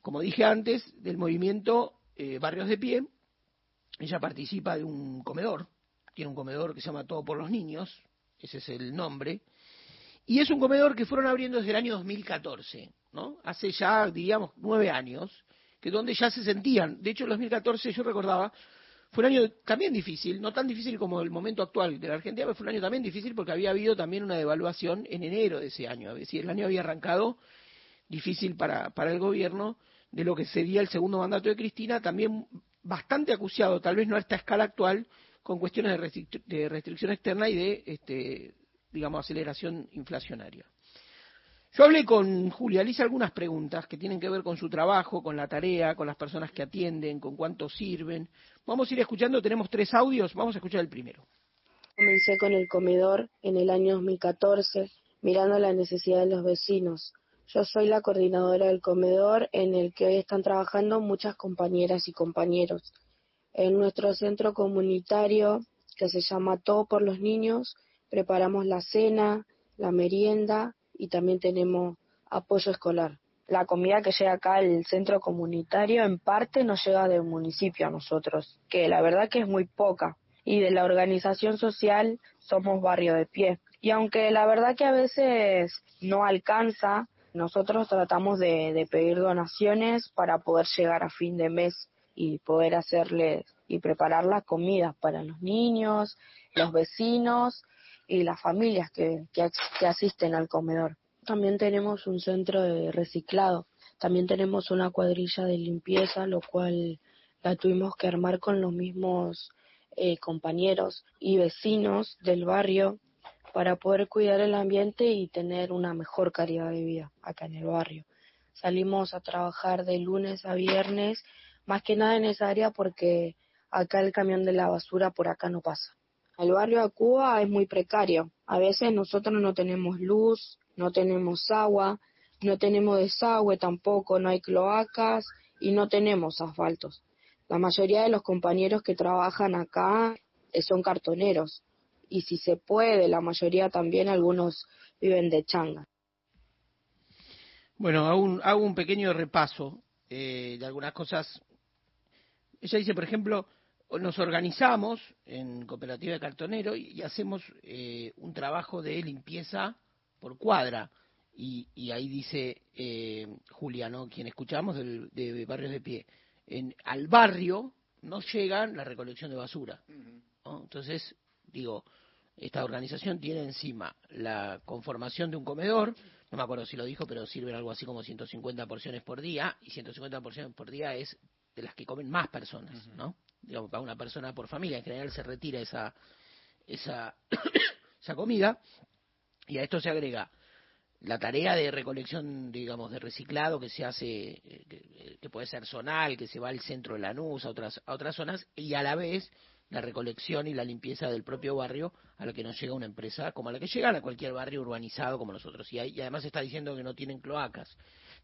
como dije antes, del movimiento eh, Barrios de Pie. Ella participa de un comedor, tiene un comedor que se llama Todo por los Niños, ese es el nombre, y es un comedor que fueron abriendo desde el año 2014, ¿no? Hace ya, diríamos, nueve años, que donde ya se sentían, de hecho el 2014 yo recordaba, fue un año también difícil, no tan difícil como el momento actual de la Argentina, pero fue un año también difícil porque había habido también una devaluación en enero de ese año, es decir, el año había arrancado difícil para, para el gobierno de lo que sería el segundo mandato de Cristina, también bastante acuciado, tal vez no a esta escala actual, con cuestiones de, restric- de restricción externa y de, este, digamos, aceleración inflacionaria. Yo hablé con Julia, le hice algunas preguntas que tienen que ver con su trabajo, con la tarea, con las personas que atienden, con cuánto sirven. Vamos a ir escuchando, tenemos tres audios, vamos a escuchar el primero. Comencé con el comedor en el año 2014, mirando la necesidad de los vecinos. Yo soy la coordinadora del comedor en el que hoy están trabajando muchas compañeras y compañeros. En nuestro centro comunitario, que se llama Todo por los Niños, preparamos la cena, la merienda y también tenemos apoyo escolar. La comida que llega acá al centro comunitario en parte nos llega del municipio a nosotros, que la verdad que es muy poca. Y de la organización social somos barrio de pie. Y aunque la verdad que a veces no alcanza, nosotros tratamos de, de pedir donaciones para poder llegar a fin de mes y poder hacerles y preparar las comidas para los niños, los vecinos y las familias que, que, asisten al comedor. También tenemos un centro de reciclado, también tenemos una cuadrilla de limpieza, lo cual la tuvimos que armar con los mismos eh, compañeros y vecinos del barrio para poder cuidar el ambiente y tener una mejor calidad de vida acá en el barrio. Salimos a trabajar de lunes a viernes, más que nada en esa área porque acá el camión de la basura por acá no pasa. El barrio de Cuba es muy precario. A veces nosotros no tenemos luz, no tenemos agua, no tenemos desagüe tampoco, no hay cloacas y no tenemos asfaltos. La mayoría de los compañeros que trabajan acá eh, son cartoneros y si se puede, la mayoría también, algunos viven de changa. Bueno, hago un, hago un pequeño repaso eh, de algunas cosas. Ella dice, por ejemplo, nos organizamos en cooperativa de cartonero y, hacemos eh, un trabajo de limpieza por cuadra. Y, ahí dice eh, Julia, ¿no? quien escuchamos de Barrios de Pie, en, al barrio no llegan la recolección de basura. Entonces, digo, esta organización tiene encima la conformación de un comedor, no me acuerdo si lo dijo, pero sirven algo así como 150 porciones por día, y 150 porciones por día es de las que comen más personas, ¿no? Digamos, para una persona por familia, en general se retira esa, esa, <coughs> esa comida, y a esto se agrega la tarea de recolección, digamos, de reciclado que se hace, eh, que, puede ser zonal, que se va al centro de Lanús, a otras, a otras zonas, y a la vez la recolección y la limpieza del propio barrio a lo que nos llega una empresa como a la que llega a cualquier barrio urbanizado como nosotros. Y, y además está diciendo que no tienen cloacas.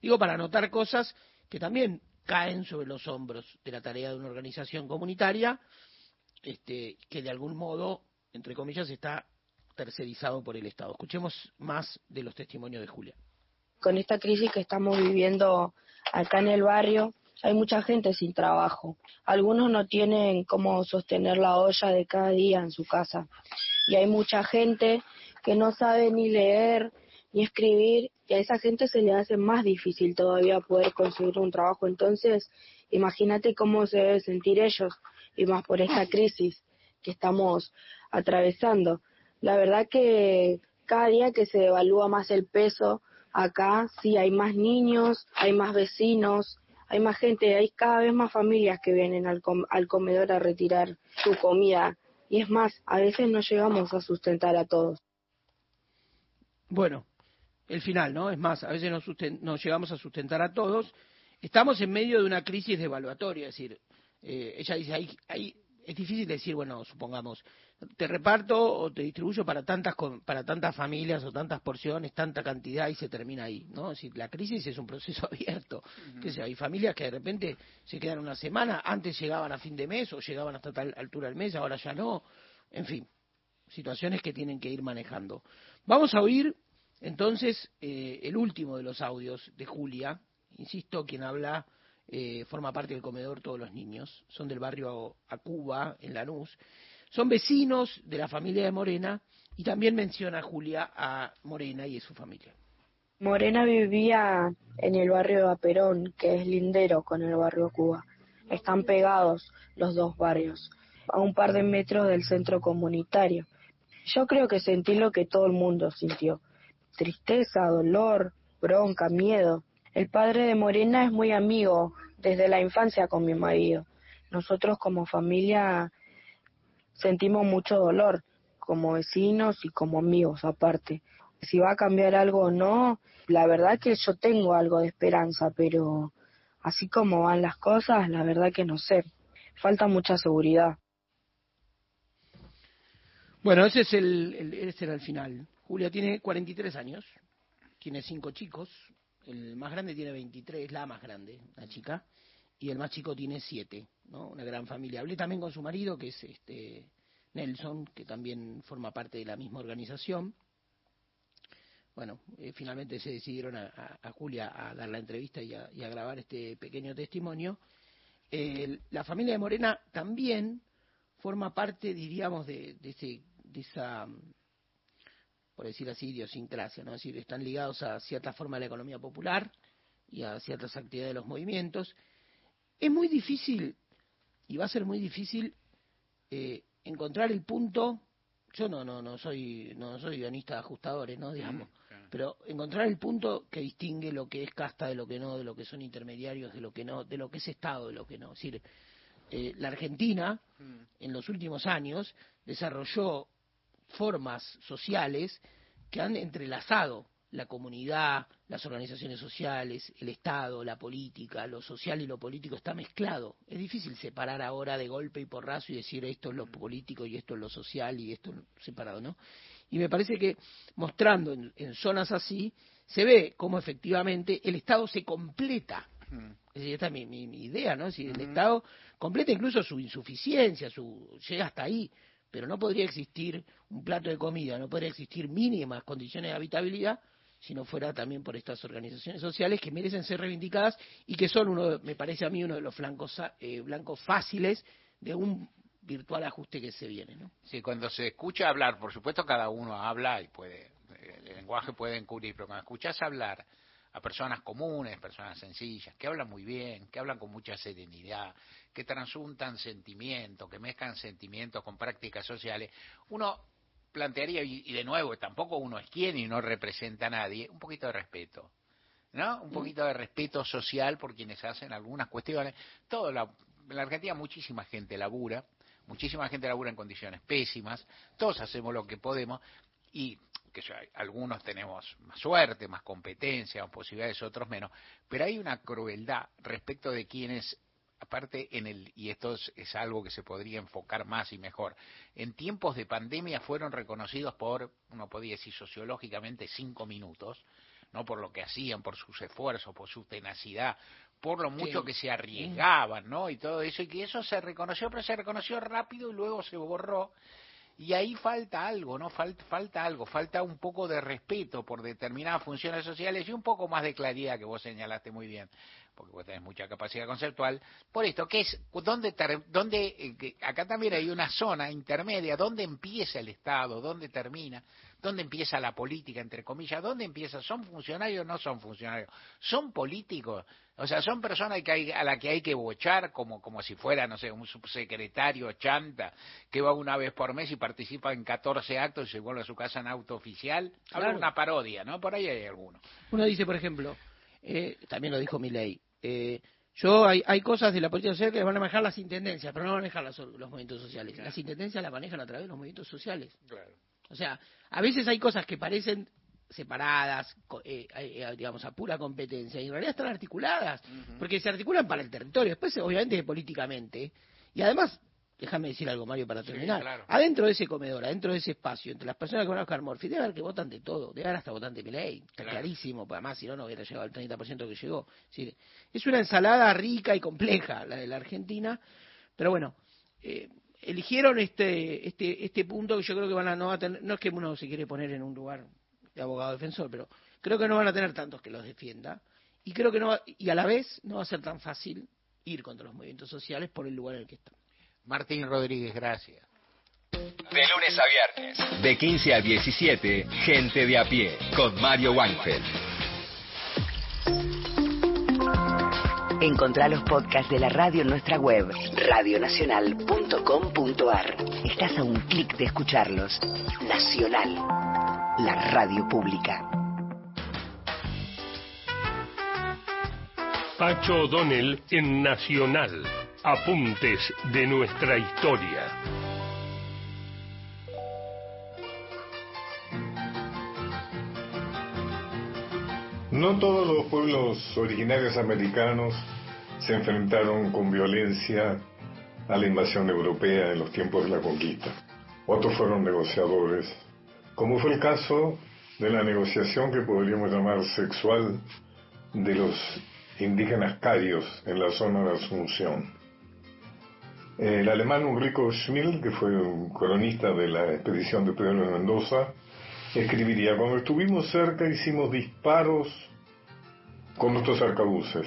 Digo, para anotar cosas que también caen sobre los hombros de la tarea de una organización comunitaria este, que de algún modo, entre comillas, está tercerizado por el Estado. Escuchemos más de los testimonios de Julia. Con esta crisis que estamos viviendo acá en el barrio, hay mucha gente sin trabajo. Algunos no tienen cómo sostener la olla de cada día en su casa. Y hay mucha gente que no sabe ni leer ni escribir y a esa gente se le hace más difícil todavía poder conseguir un trabajo. Entonces, imagínate cómo se deben sentir ellos y más por esta crisis que estamos atravesando. La verdad que cada día que se evalúa más el peso acá, sí hay más niños, hay más vecinos, hay más gente, hay cada vez más familias que vienen al, al comedor a retirar su comida. Y es más, a veces no llegamos a sustentar a todos. Bueno, el final, ¿no? Es más, a veces no, llegamos a sustentar a todos. Estamos en medio de una crisis devaluatoria, es decir, eh, ella dice, hay, hay, es difícil decir, bueno, supongamos, te reparto o te distribuyo para tantas para tantas familias o tantas porciones, tanta cantidad y se termina ahí, ¿no? Es decir, la crisis es un proceso <laughs> abierto. Que sea, hay familias que de repente se quedan una semana, antes llegaban a fin de mes o llegaban hasta tal altura del mes, ahora ya no. En fin, situaciones que tienen que ir manejando. Vamos a oír entonces, eh, el último de los audios de Julia, insisto, quien habla eh, forma parte del comedor Todos los Niños, son del barrio Acuba, en Lanús, son vecinos de la familia de Morena y también menciona Julia a Morena y a su familia. Morena vivía en el barrio de Aperón, que es lindero con el barrio Cuba. Están pegados los dos barrios, a un par de metros del centro comunitario. Yo creo que sentí lo que todo el mundo sintió, tristeza, dolor, bronca, miedo. El padre de Morena es muy amigo desde la infancia con mi marido. Nosotros como familia sentimos mucho dolor, como vecinos y como amigos aparte. Si va a cambiar algo o no, la verdad que yo tengo algo de esperanza, pero así como van las cosas, la verdad que no sé. Falta mucha seguridad. Bueno, ese es el, el- ese era el final. Julia tiene 43 años, tiene cinco chicos, el más grande tiene 23, la más grande, la chica, y el más chico tiene siete, ¿no? Una gran familia. Hablé también con su marido, que es este Nelson, que también forma parte de la misma organización. Bueno, eh, finalmente se decidieron a, Julia a dar la entrevista y a, grabar este pequeño testimonio. La familia de Morena también forma parte, diríamos, de, de, ese, de esa, por decir así, idiosincrasia, ¿no? Es decir, están ligados a cierta forma de la economía popular y a ciertas actividades de los movimientos. Es muy difícil, y va a ser muy difícil, eh, encontrar el punto, yo no, no, no soy, no soy guionista de ajustadores, ¿no? Digamos, pero encontrar el punto que distingue lo que es casta de lo que no, de lo que son intermediarios, de lo que no, de lo que es Estado, de lo que no. Es decir, eh, la Argentina, en los últimos años, desarrolló formas sociales que han entrelazado la comunidad, las organizaciones sociales, el Estado, la política, lo social y lo político está mezclado. Es difícil separar ahora de golpe y porrazo y decir esto es lo político y esto es lo social y esto separado, ¿no? Y me parece que mostrando en, en zonas así, se ve cómo efectivamente el Estado se completa. Es decir, esta es mi, mi- mi idea, ¿no? Si el Estado completa incluso su insuficiencia, su llega hasta ahí, pero no podría existir un plato de comida, no podría existir mínimas condiciones de habitabilidad si no fuera también por estas organizaciones sociales que merecen ser reivindicadas y que son uno, me parece a mí, uno de los flancos, eh, blancos fáciles de un virtual ajuste que se viene, ¿no? Sí, cuando se escucha hablar, por supuesto cada uno habla y puede, el lenguaje puede encubrir, pero cuando escuchas hablar a personas comunes, personas sencillas, que hablan muy bien, que hablan con mucha serenidad, que transuntan sentimientos, que mezclan sentimientos con prácticas sociales, uno plantearía, y, de nuevo, tampoco uno es quien y no representa a nadie, un poquito de respeto. ¿no? Un poquito de respeto social por quienes hacen algunas cuestiones. Todo la, en la Argentina muchísima gente labura, muchísima gente labura en condiciones pésimas, todos hacemos lo que podemos y que algunos tenemos más suerte, más competencia, más posibilidades, otros menos, pero hay una crueldad respecto de quienes aparte en el y esto es, es algo que se podría enfocar más y mejor en tiempos de pandemia fueron reconocidos por uno podría decir sociológicamente cinco minutos no por lo que hacían por sus esfuerzos por su tenacidad por lo mucho Sí. que se arriesgaban no y todo eso y que eso se reconoció pero se reconoció rápido y luego se borró y ahí falta algo, ¿no? Falta, falta algo, falta un poco de respeto por determinadas funciones sociales y un poco más de claridad que vos señalaste muy bien, porque vos tenés mucha capacidad conceptual. Por esto, ¿qué es? ¿Dónde, dónde eh, acá también hay una zona intermedia, ¿dónde empieza el Estado? ¿Dónde termina? ¿Dónde empieza la política, entre comillas? ¿Dónde empieza? ¿Son funcionarios o no son funcionarios? ¿Son políticos? O sea, son personas que hay, a las que hay que bochar como, como si fuera, no sé, un subsecretario chanta que va una vez por mes y participa en 14 actos y se vuelve a su casa en auto oficial. Habla Claro. una parodia, ¿no? Por ahí hay alguno. Uno dice, por ejemplo, eh, también lo dijo Milei, eh, yo hay, hay cosas de la política social que las van a manejar las intendencias, pero no van a manejar las- los movimientos sociales. Las intendencias las manejan a través de los movimientos sociales. O sea, a veces hay cosas que parecen separadas, co- eh, eh, digamos, a pura competencia, y en realidad están articuladas, porque se articulan para el territorio, después obviamente políticamente, y además, déjame decir algo, Mario, para terminar, claro. adentro de ese comedor, adentro de ese espacio, entre las personas que van a buscar Morphy, debe haber que votan de todo, debe haber hasta votantes de Milei, está Claro. clarísimo, además si no, no hubiera llegado al 30% que llegó. Es una ensalada rica y compleja la de la Argentina, pero bueno, eh, eligieron este, este, este punto que yo creo que van a, no va a tener, no es que uno se quiere poner en un lugar de abogado defensor, pero creo que no van a tener tantos que los defienda, y creo que no va- y a la vez no va a ser tan fácil ir contra los movimientos sociales por el lugar en el que están. Martín Rodríguez, gracias. De lunes a viernes. De 15 a 17, Gente de a pie, con Mario Weinfeld. Encontrá los podcasts de la radio en nuestra web, radionacional.com.ar. Estás a un clic de escucharlos. Nacional, la radio pública. Pacho O'Donnell en Nacional. Apuntes de nuestra historia. No todos los pueblos originarios americanos se enfrentaron con violencia a la invasión europea en los tiempos de la conquista. Otros fueron negociadores, como fue el caso de la negociación que podríamos llamar sexual de los indígenas carios en la zona de Asunción. El alemán Ulrico Schmil, que fue un cronista de la expedición de Pedro de Mendoza, escribiría, cuando estuvimos cerca hicimos disparos con nuestros arcabuces,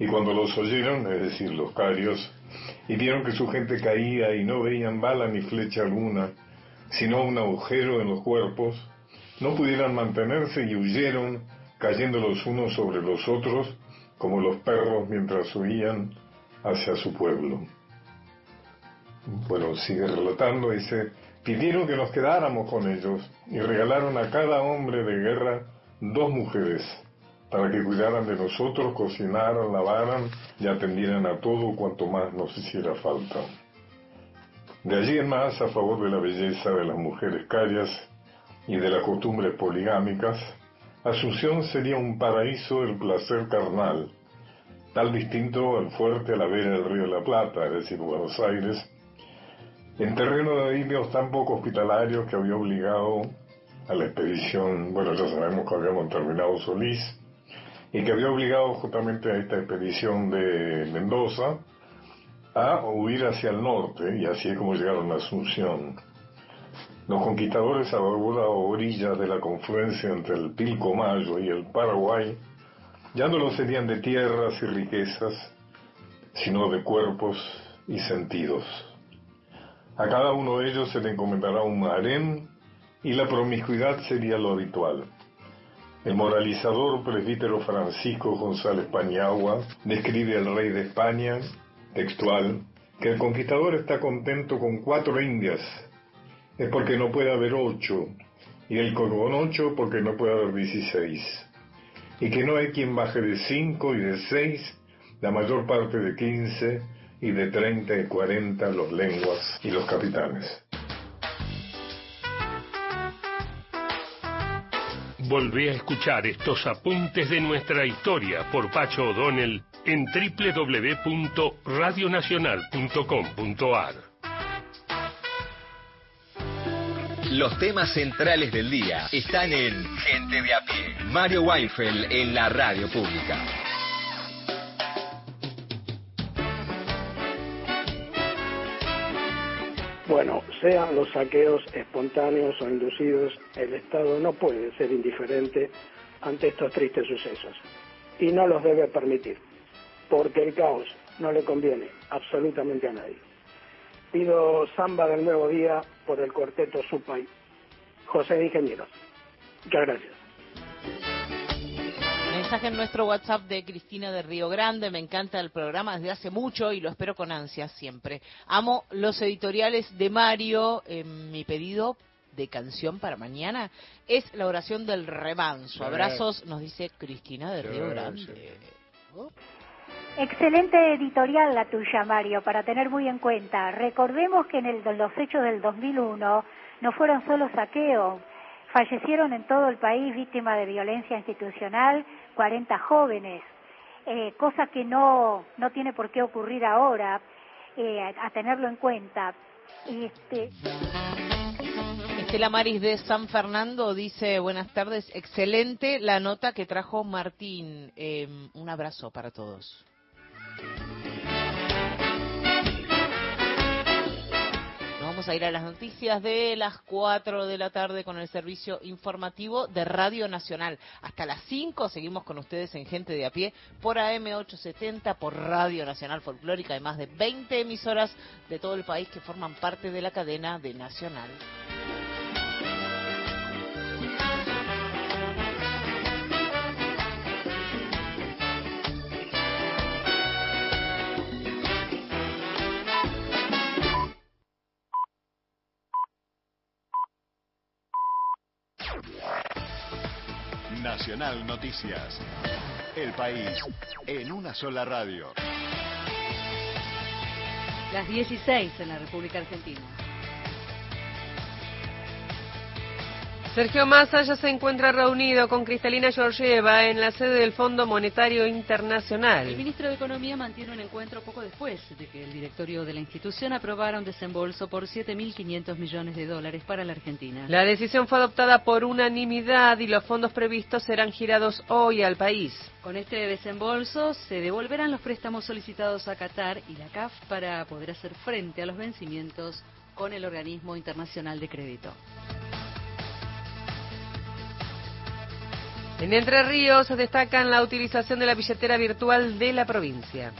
y cuando los oyeron, es decir, los carios, y vieron que su gente caía y no veían bala ni flecha alguna, sino un agujero en los cuerpos, no pudieran mantenerse y huyeron, cayendo los unos sobre los otros, como los perros mientras huían hacia su pueblo. Bueno, sigue relatando, dice, pidieron que nos quedáramos con ellos y regalaron a cada hombre de guerra dos mujeres para que cuidaran de nosotros, cocinaran, lavaran y atendieran a todo cuanto más nos hiciera falta. De allí en más, a favor de la belleza de las mujeres carias y de las costumbres poligámicas, Asunción sería un paraíso del placer carnal, tal distinto al fuerte a la vera del río de la Plata, es decir, Buenos Aires, en terreno de indios tan poco hospitalarios que había obligado a la expedición, bueno, ya sabemos que habíamos terminado Solís, y que había obligado justamente a esta expedición de Mendoza a huir hacia el norte, y así es como llegaron a Asunción. Los conquistadores a la orilla de la confluencia entre el Pilcomayo y el Paraguay ya no lo serían de tierras y riquezas, sino de cuerpos y sentidos. A cada uno de ellos se le encomendará un harén y la promiscuidad sería lo habitual. El moralizador presbítero Francisco González Pañagua describe al rey de España, textual, que el conquistador está contento con cuatro indias es porque no puede haber ocho, y el con ocho porque no puede haber dieciséis, y que no hay quien baje de cinco y de seis, la mayor parte de quince, y de treinta y cuarenta los lenguas y los capitanes. Volvé a escuchar estos apuntes de nuestra historia por Pacho O'Donnell en www.radionacional.com.ar. Los temas centrales del día están en Gente de a pie. Mario Weinfeld en la radio pública. Bueno, sean los saqueos espontáneos o inducidos, el Estado no puede ser indiferente ante estos tristes sucesos y no los debe permitir, porque el caos no le conviene absolutamente a nadie. Pido samba del nuevo día por el cuarteto Supay. José de Ingenieros. Muchas gracias. Mensaje en nuestro WhatsApp de Cristina de Río Grande. Me encanta el programa desde hace mucho y lo espero con ansias siempre. Amo los editoriales de Mario. mi pedido de canción para mañana es la oración del remanso. Abrazos, nos dice Cristina de Río Grande. Excelente editorial la tuya, Mario, para tener muy en cuenta. Recordemos que en el, los hechos del 2001 no fueron solo saqueos, fallecieron en todo el país víctimas de violencia institucional 40 jóvenes, eh, cosa que no, no tiene por qué ocurrir ahora, eh, a, tenerlo en cuenta. Este... Estela Maris de San Fernando dice, buenas tardes, excelente la nota que trajo Martín. Em, un abrazo para todos. Vamos a ir a las noticias de las 4 de la tarde con el servicio informativo de Radio Nacional. Hasta las 5 seguimos con ustedes en Gente de a pie por AM870, por Radio Nacional Folclórica, de más de 20 emisoras de todo el país que forman parte de la cadena de Nacional. Nacional Noticias. El país en una sola radio. Las 16 en la República Argentina. Sergio Massa ya se encuentra reunido con Cristalina Georgieva en la sede del Fondo Monetario Internacional. El ministro de Economía mantiene un encuentro poco después de que el directorio de la institución aprobara un desembolso por 7.500 millones de dólares para la Argentina. La decisión fue adoptada por unanimidad y los fondos previstos serán girados hoy al país. Con este desembolso se devolverán los préstamos solicitados a Qatar y la CAF para poder hacer frente a los vencimientos con el organismo internacional de crédito. En Entre Ríos destacan la utilización de la billetera virtual de la provincia.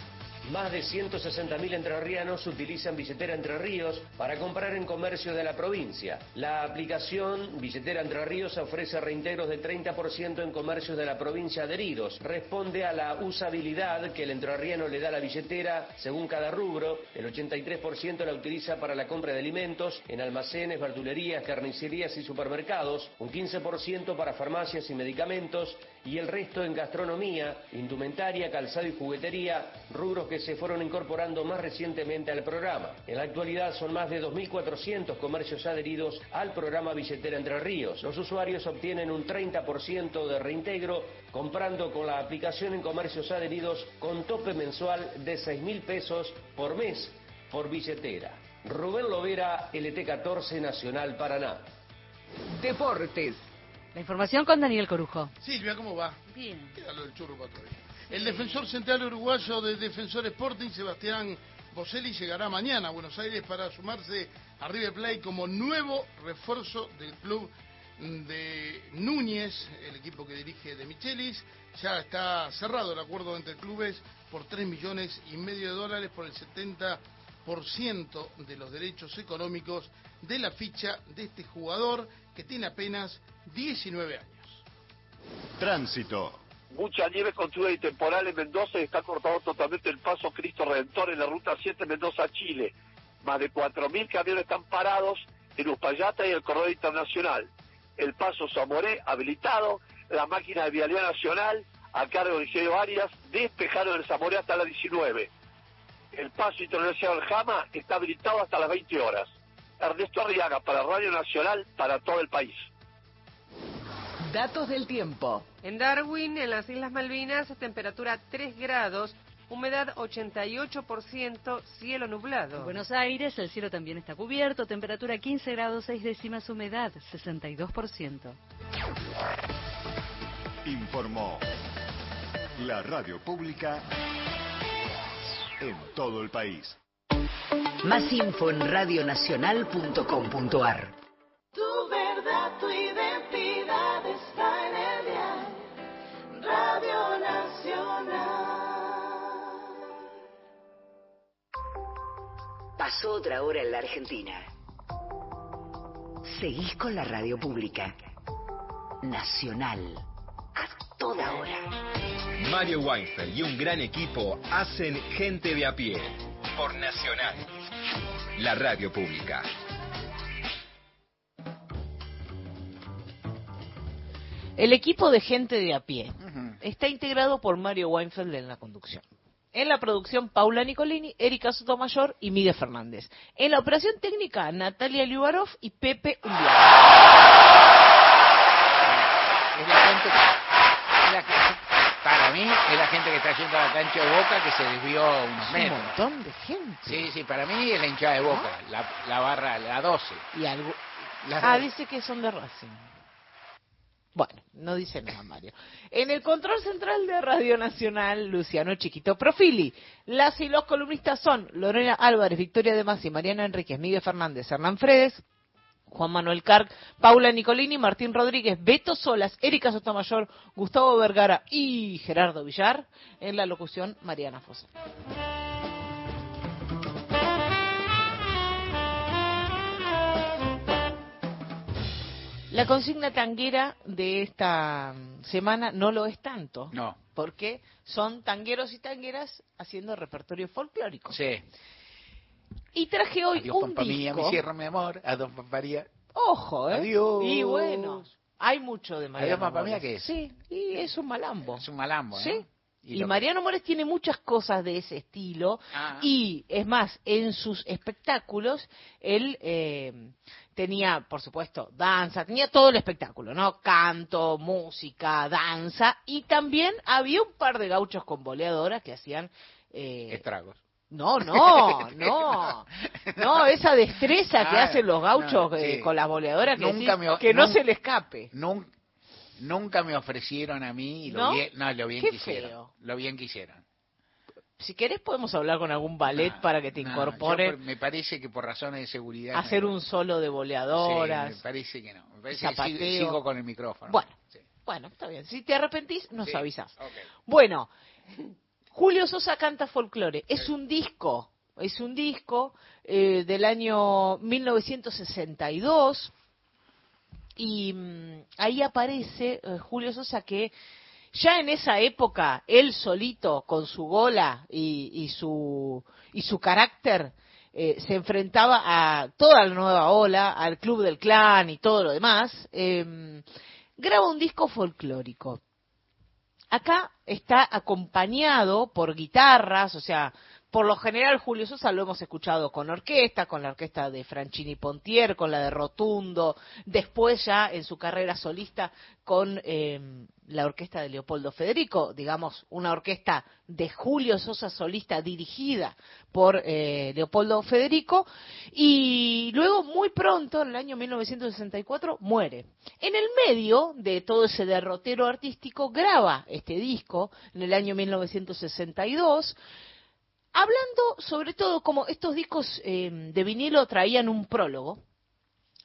Más de 160.000 entrerrianos utilizan billetera Entre Ríos para comprar en comercio de la provincia. La aplicación Billetera Entre Ríos ofrece reintegros de 30% en comercios de la provincia adheridos. Responde a la usabilidad que el entrerriano le da a la billetera según cada rubro. El 83% la utiliza para la compra de alimentos en almacenes, verdulerías, carnicerías y supermercados. Un 15% para farmacias y medicamentos y el resto en gastronomía, indumentaria, calzado y juguetería, rubros que se fueron incorporando más recientemente al programa. En la actualidad son más de 2.400 comercios adheridos al programa Billetera Entre Ríos. Los usuarios obtienen un 30% de reintegro comprando con la aplicación en comercios adheridos con tope mensual de 6.000 pesos por mes por billetera. Rubén Lovera, LT14 Nacional Paraná. Deportes. La información con Daniel Corujo. Silvia, ¿cómo va? Bien. Quédalo del churro para todavía. El defensor central uruguayo de Defensor Sporting, Sebastián Boselli, llegará mañana a Buenos Aires para sumarse a River Plate como nuevo refuerzo del club de Núñez, el equipo que dirige de Michelis. Ya está cerrado el acuerdo entre clubes por 3 millones y medio de dólares por el 70% de los derechos económicos de la ficha de este jugador que tiene apenas 19 años. Tránsito. Mucha nieve construida y temporal en Mendoza y está cortado totalmente el paso Cristo Redentor en la ruta 7 Mendoza-Chile. Más de 4.000 camiones están parados en Uspallata y el Corredor Internacional. El paso Zamoré habilitado, la máquina de Vialidad Nacional a cargo de Ingeniero Arias despejaron el Zamoré hasta las 19. El paso internacional Jama está habilitado hasta las 20 horas. Ernesto Arriaga para Radio Nacional para todo el país. Datos del tiempo. En Darwin, en las Islas Malvinas, temperatura 3 grados, humedad 88%, cielo nublado. En Buenos Aires, el cielo también está cubierto, temperatura 15 grados 6 décimas, humedad 62%. Informó la radio pública en todo el país. Más info en radionacional.com.ar. Tu verdad, tu identidad está en el dial. Radio Nacional. Pasó otra hora en la Argentina. Seguís con la radio pública. Nacional. A toda hora. Mario Weinfeld y un gran equipo hacen gente de a pie por Nacional, la radio pública. El equipo de gente de a pie está integrado por Mario Weinfeld en la conducción. En la producción, Paula Nicolini, Erika Sotomayor y Miguel Fernández. En la operación técnica, Natalia Liubarov y Pepe Uliano. Es la gente, es la que- para mí, es la gente que está yendo a la cancha de Boca que se desvió unos Un metros. montón de gente. Sí, sí, para mí es la hinchada de Boca, la, la barra, la 12. Y algo... Ah, dice que son de Racing. Bueno, no dice nada, Mario. En el control central de Radio Nacional, Luciano Chiquito Profili. Las y los columnistas son Lorena Álvarez, Victoria de Masi, Mariana Enríquez, Miguel Fernández, Hernán Fredes, Juan Manuel Carc, Paula Nicolini, Martín Rodríguez, Beto Solas, Erika Sotomayor, Gustavo Vergara y Gerardo Villar. En la locución, Mariana Fosa. La consigna tanguera de esta mm, semana no lo es tanto. No. Porque son tangueros y tangueras haciendo repertorio folclórico. Sí. Y traje hoy Adiós, un Pampa mía, disco. mi sierra, mi amor. Adiós, Pamparía. Ojo, ¿eh? Adiós. Y bueno, hay mucho de Mariano Adiós, mía, Mores. ¿qué es? Sí, y es un malambo. Es un malambo, ¿no? Sí. Y Y, lo- Mariano Mores tiene muchas cosas de ese estilo Ah. y es más, en sus espectáculos él eh, tenía, por supuesto, danza, tenía todo el espectáculo, ¿no? Canto, música, danza, y también había un par de gauchos con boleadoras que hacían... Eh, Estragos. No, no, no. No, esa destreza que Ah, hacen los gauchos no, eh, con las boleadoras que, Nunca decís me- que no se le escape. Nun- nunca me ofrecieron a mí y lo ¿No? bien, no, lo bien Qué que hicieron. feo. Lo bien que hicieron. Si querés podemos hablar con algún ballet para que te incorpore me parece que por razones de seguridad. hacer un solo de Sí, boleadoras. me parece que no. Me parece que zapateo. sigo, sigo con el micrófono. Bueno, bueno, está bien. Si te arrepentís, nos avisas. Bueno, Julio Sosa canta folclore. Es un disco, es un disco eh, del año 1962 y mm, ahí aparece eh, Julio Sosa que ya en esa época él solito con su gola y, y su y su carácter eh, se enfrentaba a toda la nueva ola, al club del clan y todo lo demás. eh, graba un disco folclórico. Acá está acompañado por guitarras, o sea, por lo general Julio Sosa lo hemos escuchado con orquesta, con la orquesta de Franchini Pontier, con la de Rotundo, después ya en su carrera solista con eh, la orquesta de Leopoldo Federico, digamos, una orquesta de Julio Sosa solista dirigida por eh, Leopoldo Federico, y luego muy pronto, en el año 1964, muere. En el medio de todo ese derrotero artístico, graba este disco en el año 1962, hablando sobre todo como estos discos eh, de vinilo traían un prólogo,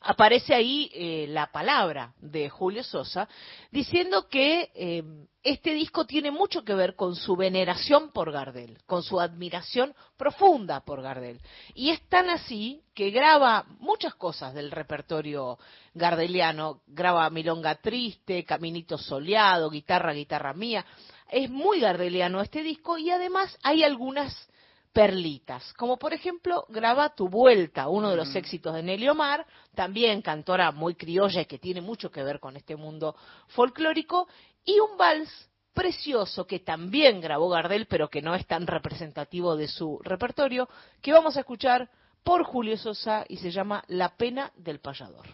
aparece ahí eh, la palabra de Julio Sosa diciendo que eh, este disco tiene mucho que ver con su veneración por Gardel, con su admiración profunda por Gardel. Y es tan así que graba muchas cosas del repertorio gardeliano, graba Milonga Triste, Caminito Soleado, Guitarra, Guitarra Mía. Es muy gardeliano este disco y además hay algunas perlitas, como por ejemplo Graba tu vuelta, uno de los éxitos de Nelly Omar, también cantora muy criolla y que tiene mucho que ver con este mundo folclórico, y un vals precioso que también grabó Gardel, pero que no es tan representativo de su repertorio, que vamos a escuchar por Julio Sosa y se llama La pena del payador.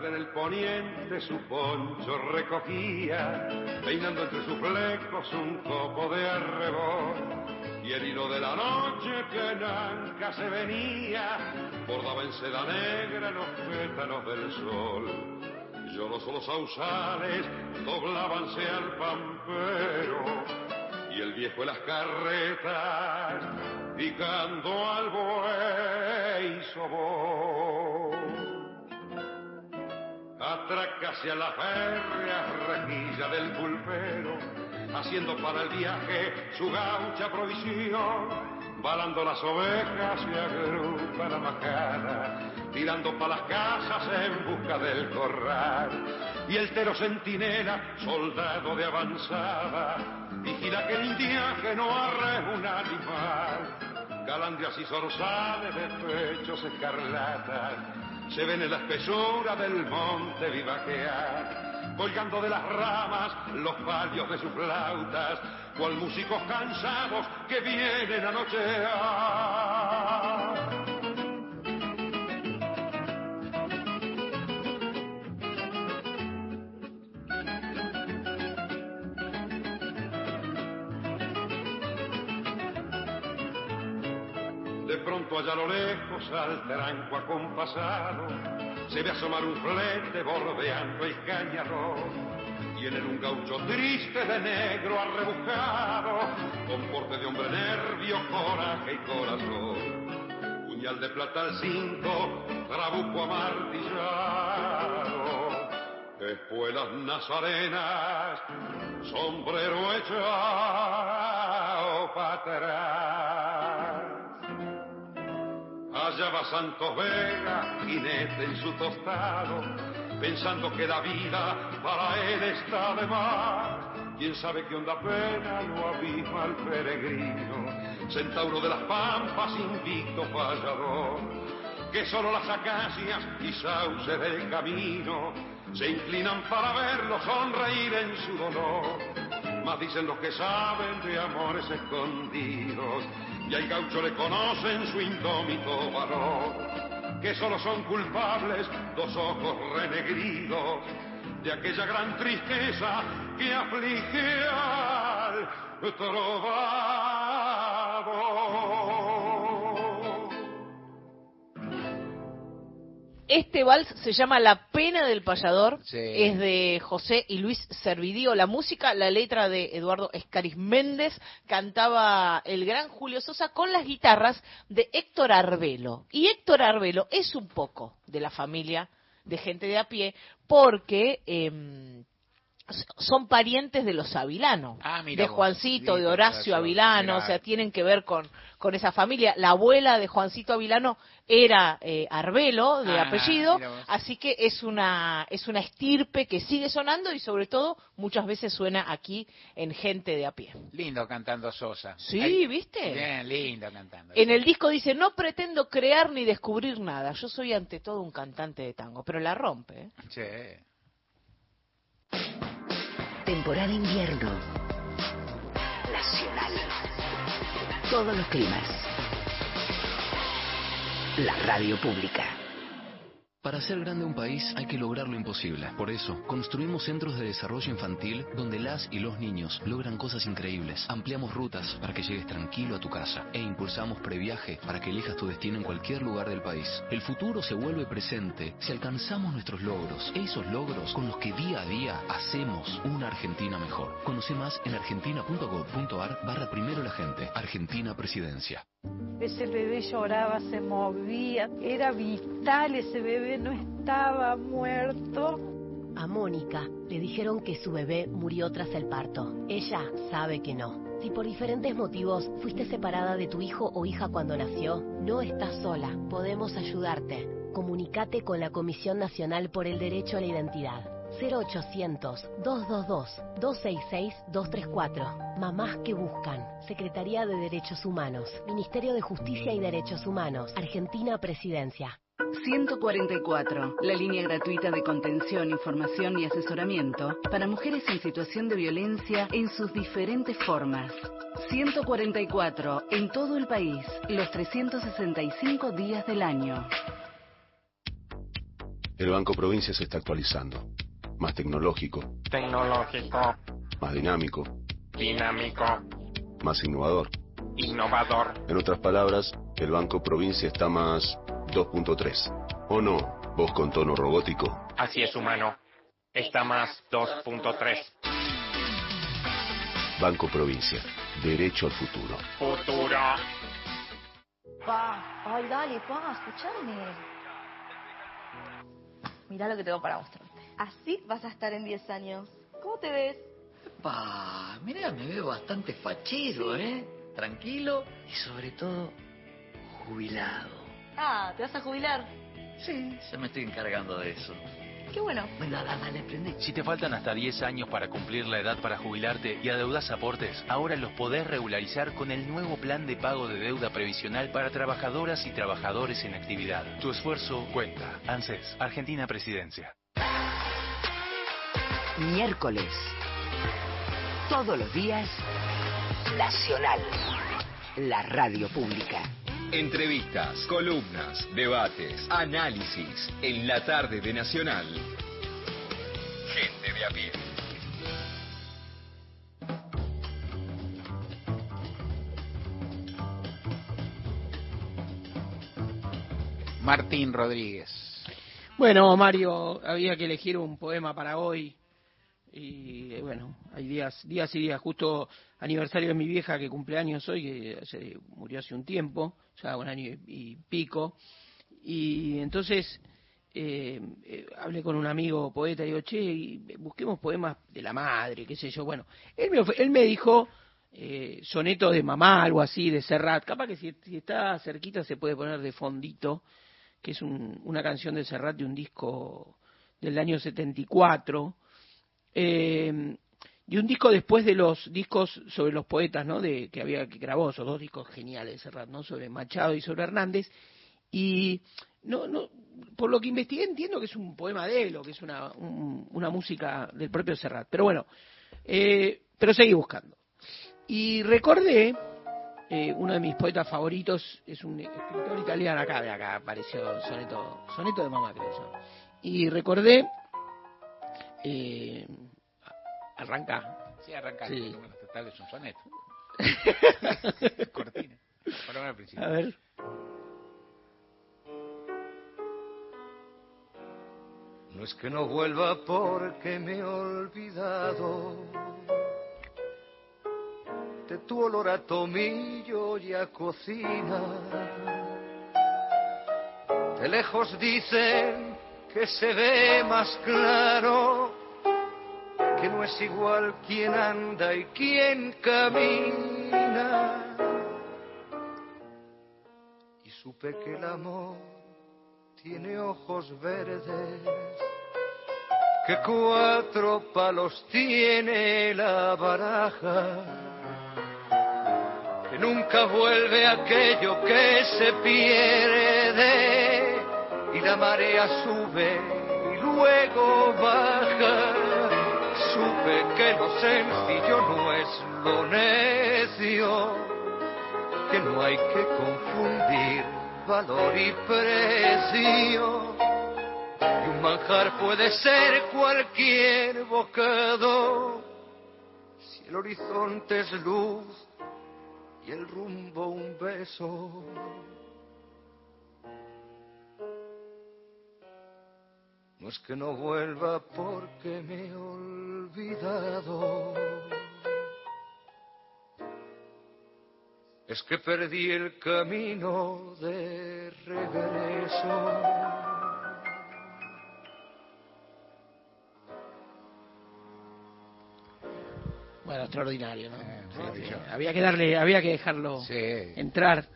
Tarde en el poniente su poncho recogía, peinando entre sus flecos un copo de arrebol. Y el hilo de la noche que nanca se venía, bordaba en seda negra los pétalos del sol. Llorosos los sausales, doblábanse al pampero, y el viejo en las carretas, picando al buey sobó. Atraca hacia la férrea rejilla del pulpero, haciendo para el viaje su gaucha provisión. Balando las ovejas se agrupa la majada, tirando para las casas en busca del corral. Y el tero centinela, soldado de avanzada, vigila que el indiaje no arre un animal. Calandrias y zorzales de pechos escarlatas se ven en la espesura del monte vivaquear, colgando de las ramas los palios de sus flautas, cual músicos cansados que vienen a nochear. Pronto allá a lo lejos al tranco acompasado se ve asomar un flete bordeando el cañador y en un gaucho triste de negro arrebujado con porte de hombre nervio, coraje y corazón. Puñal de plata al cinto, trabuco amartillado. Espuelas nazarenas sombrero echado para atrás Allá va Santos Vega, jinete en su tostado, pensando que la vida para él está de más. Quién sabe qué onda pena lo abisma el peregrino, centauro de las pampas, invicto fallador. que solo las acacias y sauces del camino se inclinan para verlo sonreír en su dolor. Más dicen los que saben de amores escondidos y al gaucho le conocen su indómito valor. Que solo son culpables dos ojos renegridos de aquella gran tristeza que aflige al trovador. Este vals se llama La pena del payador, Sí. es de José y Luis Servidío. La música, la letra de Eduardo Escaris Méndez, cantaba el gran Julio Sosa con las guitarras de Héctor Arbelo. Y Héctor Arbelo es un poco de la familia de gente de a pie, porque em, son parientes de los Avilano, Ah, de Juancito, de Horacio Avilano, o sea, tienen que ver con, con esa familia. La abuela de Juancito Avilano era eh, Arbelo, de Ah, apellido, así que es una, es una estirpe que sigue sonando y sobre todo muchas veces suena aquí en gente de a pie. Lindo cantando Sosa. Sí, Ahí- ¿viste? Bien, lindo cantando. En el disco dice, no pretendo crear ni descubrir nada, yo soy ante todo un cantante de tango, pero la rompe. ¿eh? Che. Temporada invierno. Nacional. Todos los climas. La radio pública. Para hacer grande un país hay que lograr lo imposible. Por eso, construimos centros de desarrollo infantil donde las y los niños logran cosas increíbles. Ampliamos rutas para que llegues tranquilo a tu casa e impulsamos previaje para que elijas tu destino en cualquier lugar del país. El futuro se vuelve presente si alcanzamos nuestros logros, esos logros con los que día a día hacemos una Argentina mejor. Conoce más en argentina.gov.ar barra primero la gente. Argentina Presidencia. Ese bebé lloraba, se movía, era vital, ese bebé no estaba muerto. A Mónica le dijeron que su bebé murió tras el parto. Ella sabe que no. Si por diferentes motivos fuiste separada de tu hijo o hija cuando nació, no estás sola. Podemos ayudarte. Comunicate con la Comisión Nacional por el Derecho a la Identidad. 0800-222-266-234. Mamás que buscan. Secretaría de Derechos Humanos. Ministerio de Justicia y Derechos Humanos. Argentina Presidencia. 144, la línea gratuita de contención, información y asesoramiento para mujeres en situación de violencia en sus diferentes formas. 144, en todo el país, los 365 días del año. El Banco Provincia se está actualizando. Más tecnológico, Tecnológico, más dinámico, dinámico, más innovador. innovador. En otras palabras, el Banco Provincia está más 2.3. ¿O no? Vos con tono robótico. Así es, humano. Está más 2.3. Banco Provincia. Derecho al futuro. Futuro. Pa, ay, dale, pa, escuchame. Mirá lo que tengo para mostrarte. Así vas a estar en 10 años. ¿Cómo te ves? Pa, mira, me veo bastante fachero, ¿eh? Tranquilo y sobre todo jubilado. Ah, ¿te vas a jubilar? Sí, ya me estoy encargando de eso. Qué bueno. Venga, dale, dale, prende. Si te faltan hasta 10 años para cumplir la edad para jubilarte y adeudas aportes, ahora los podés regularizar con el nuevo plan de pago de deuda previsional para trabajadoras y trabajadores en actividad. Tu esfuerzo cuenta. ANSES, Argentina Presidencia. Miércoles. Todos los días. Nacional. La radio pública. Entrevistas, columnas, debates, análisis en la tarde de Nacional. Gente de a pie. Martín Rodríguez. Bueno, Mario, había que elegir un poema para hoy. Y eh, bueno, hay días, días y días. Justo aniversario de mi vieja que cumple años hoy, que se murió hace un tiempo, ya un año y, pico. Y entonces eh, eh, hablé con un amigo poeta y digo, che, busquemos poemas de la madre, qué sé yo. Bueno, él me, él me dijo eh, soneto de mamá, algo así, de Serrat. Capaz que si, si está cerquita se puede poner de fondito, que es un- una canción de Serrat de un disco del año 74. Eh, y un disco después de los discos sobre los poetas, ¿no? De, que había que grabó esos dos discos geniales de Serrat, ¿no? Sobre Machado y sobre Hernández. Y no, no, por lo que investigué entiendo que es un poema de él o que es una, un- una música del propio Serrat. Pero bueno, eh, pero seguí buscando. Y recordé, eh, uno de mis poetas favoritos es un escritor italiano, acá, de acá apareció soneto, soneto de mamá creo. Y recordé, eh, arranca. Sí, arranca. Sí. Bueno, total, es un soneto. <laughs> Cortina. Por al principio. A ver. No es que no vuelva porque me he olvidado de tu olor a tomillo y a cocina. De lejos dicen que se ve más claro, que no es igual quien anda y quien camina. Y supe que el amor tiene ojos verdes, que cuatro palos tiene la baraja, que nunca vuelve aquello que se pierde y la marea sube y luego baja. Supe que lo sencillo no es lo necio, que no hay que confundir valor y precio. Y un manjar puede ser cualquier bocado, si el horizonte es luz y el rumbo un beso. No es que no vuelva porque me he olvidado. Es que perdí el camino de regreso. Bueno, extraordinario, ¿no? Eh, Sí, maravilloso. sí. Había que darle, había que dejarlo Sí. entrar,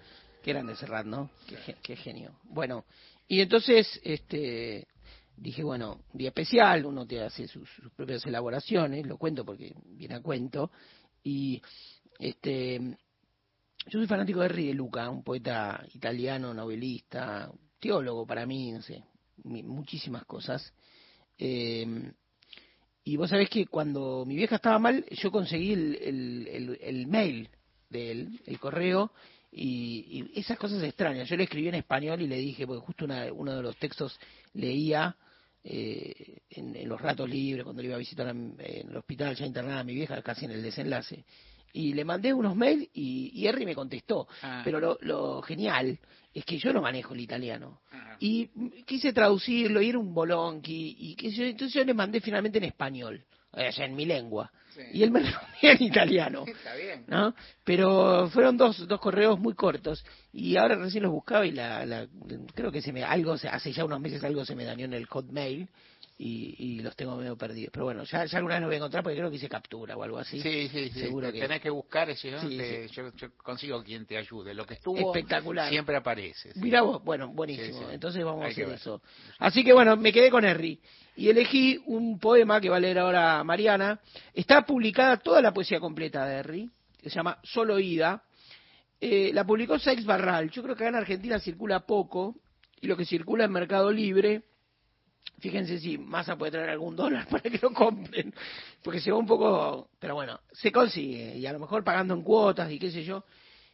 que eran de Serrat, ¿no? Qué genio. Bueno, y entonces, este, dije, bueno, día especial, uno te hace sus, propias elaboraciones, lo cuento porque viene a cuento, y este, yo soy fanático de Henry de Luca, un poeta italiano, novelista, teólogo para mí, no sé, muchísimas cosas. Eh, y vos sabés que cuando mi vieja estaba mal, yo conseguí el, el, mail de él, el correo, y, y esas cosas extrañas. Yo le escribí en español y le dije, porque justo una- uno de los textos leía eh, en, en los ratos libres, cuando le iba a visitar en, en el hospital ya internada a mi vieja, casi en el desenlace. Y le mandé unos mails y, y Harry me contestó. Ah. Pero lo, lo genial es que yo no manejo el italiano. Y mm, quise traducirlo y era un bolonqui. Y yo, entonces yo le mandé finalmente en español, en mi lengua. Y él me respondía en italiano. <laughs> Está bien. ¿no? Pero fueron dos, dos correos muy cortos y ahora recién los buscaba y la, la- creo que se me algo se- hace ya unos meses algo se me dañó en el hotmail y, y los tengo medio perdidos. Pero bueno, ya, ya alguna vez los voy a encontrar porque creo que hice captura o algo así. Sí, sí, sí. Seguro que Tenés que buscar ese, ¿no? Sí, Te- Yo, yo consigo quien te ayude. Lo que estuvo Espectacular. siempre aparece. sí. Mirá vos, bueno, buenísimo. Entonces vamos a hacer eso. Así que bueno, me quedé con Henry. Y elegí un poema que va a leer ahora Mariana. Está publicada toda la poesía completa de Henry, que se llama Solo Ida. Eh, la publicó Seix Barral. Yo creo que acá en Argentina circula poco. Y lo que circula en Mercado Libre, fíjense si Massa puede traer algún dólar <laughs> para que lo compren. Porque se va un poco. Pero bueno, se consigue. Y a lo mejor pagando en cuotas y qué sé yo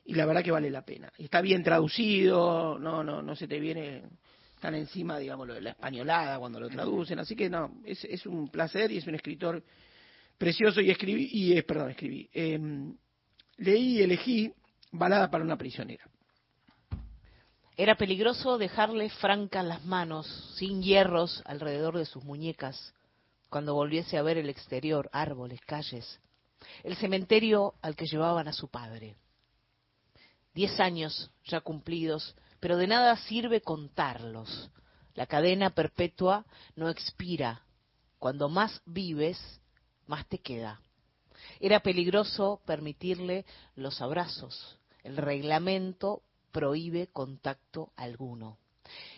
y la verdad que vale la pena. Está bien traducido, no no no se te viene tan encima, digamos, de la españolada cuando lo traducen, así que no, es, es un placer y es un escritor precioso y escribí, y eh, perdón, escribí, em, leí y elegí Balada para una prisionera. Era peligroso dejarle francas las manos, sin hierros alrededor de sus muñecas, cuando volviese a ver el exterior, árboles, calles, el cementerio al que llevaban a su padre. Diez años ya cumplidos, pero de nada sirve contarlos. La cadena perpetua no expira. Cuando más vives, más te queda. Era peligroso permitirle los abrazos. El reglamento prohíbe contacto alguno.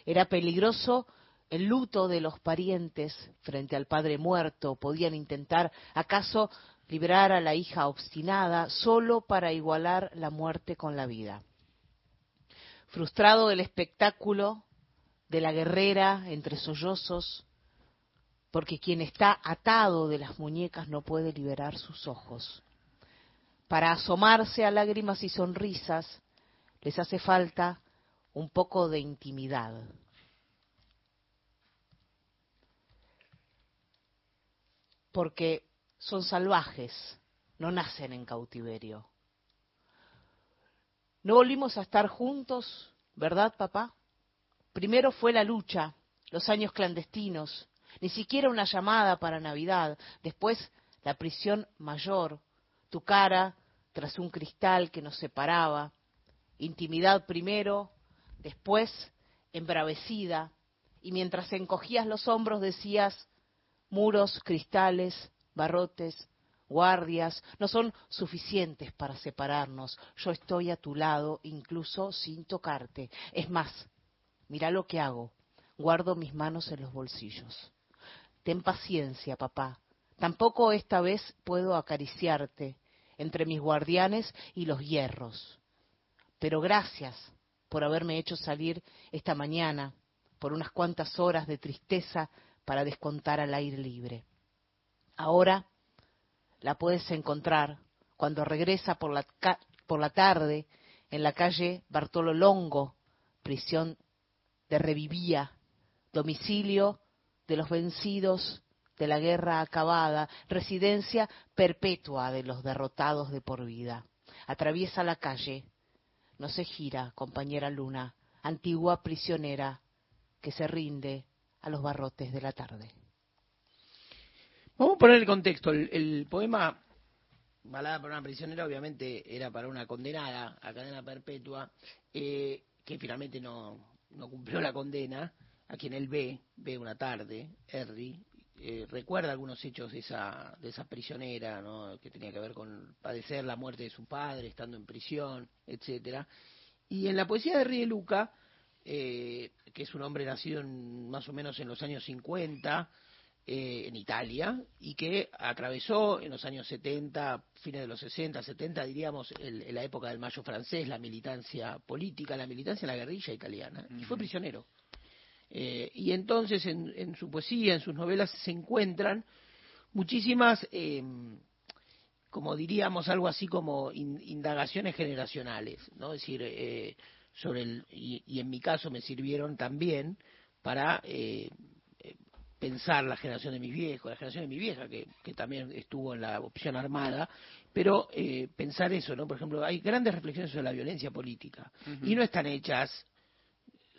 Era peligroso el luto de los parientes frente al padre muerto. Podían intentar, acaso, librar a la hija obstinada solo para igualar la muerte con la vida. Frustrado el espectáculo de la guerrera entre sollozos, porque quien está atado de las muñecas no puede liberar sus ojos. Para asomarse a lágrimas y sonrisas les hace falta un poco de intimidad. Porque son salvajes, no nacen en cautiverio. No volvimos a estar juntos, ¿verdad, papá? Primero fue la lucha, los años clandestinos, ni siquiera una llamada para Navidad, después la prisión mayor, tu cara tras un cristal que nos separaba, intimidad primero, después embravecida, y mientras encogías los hombros decías, muros, cristales, barrotes, guardias, no son suficientes para separarnos. Yo estoy a tu lado, incluso sin tocarte. Es más, mira lo que hago. Guardo mis manos en los bolsillos. Ten paciencia, papá. Tampoco esta vez puedo acariciarte entre mis guardianes y los hierros. Pero gracias por haberme hecho salir esta mañana por unas cuantas horas de tristeza para descontar al aire libre. Ahora la puedes encontrar cuando regresa por la, por la tarde en la calle Bartolo Longo, prisión de Revivía, domicilio de los vencidos de la guerra acabada, residencia perpetua de los derrotados de por vida. Atraviesa la calle, no se gira, compañera Luna, antigua prisionera que se rinde a los barrotes de la tarde. Vamos a poner el contexto. El, poema Balada para una prisionera obviamente era para una condenada a cadena perpetua eh, que finalmente no, no cumplió la condena, a quien él ve, ve una tarde, Harry, eh, recuerda algunos hechos de esa, de esa prisionera, ¿no? que tenía que ver con padecer la muerte de su padre, estando en prisión, etcétera. Y en la poesía de Henry de Luca, eh, que es un hombre nacido más o menos en los años 50, eh, en Italia y que atravesó en los años 70, fines de los 60, 70, diríamos, el, la época del Mayo francés, la militancia política, la militancia en la guerrilla italiana, y fue prisionero. Eh, y entonces en, su poesía, en sus novelas, se encuentran muchísimas, em, como diríamos, algo así como indagaciones generacionales, ¿no? Es decir, eh, sobre el, y, y, en mi caso me sirvieron también para pensar la generación de mis viejos, la generación de mi vieja, que, que también estuvo en la opción armada, pero eh, pensar eso, ¿no? Por ejemplo, hay grandes reflexiones sobre la violencia política y no están hechas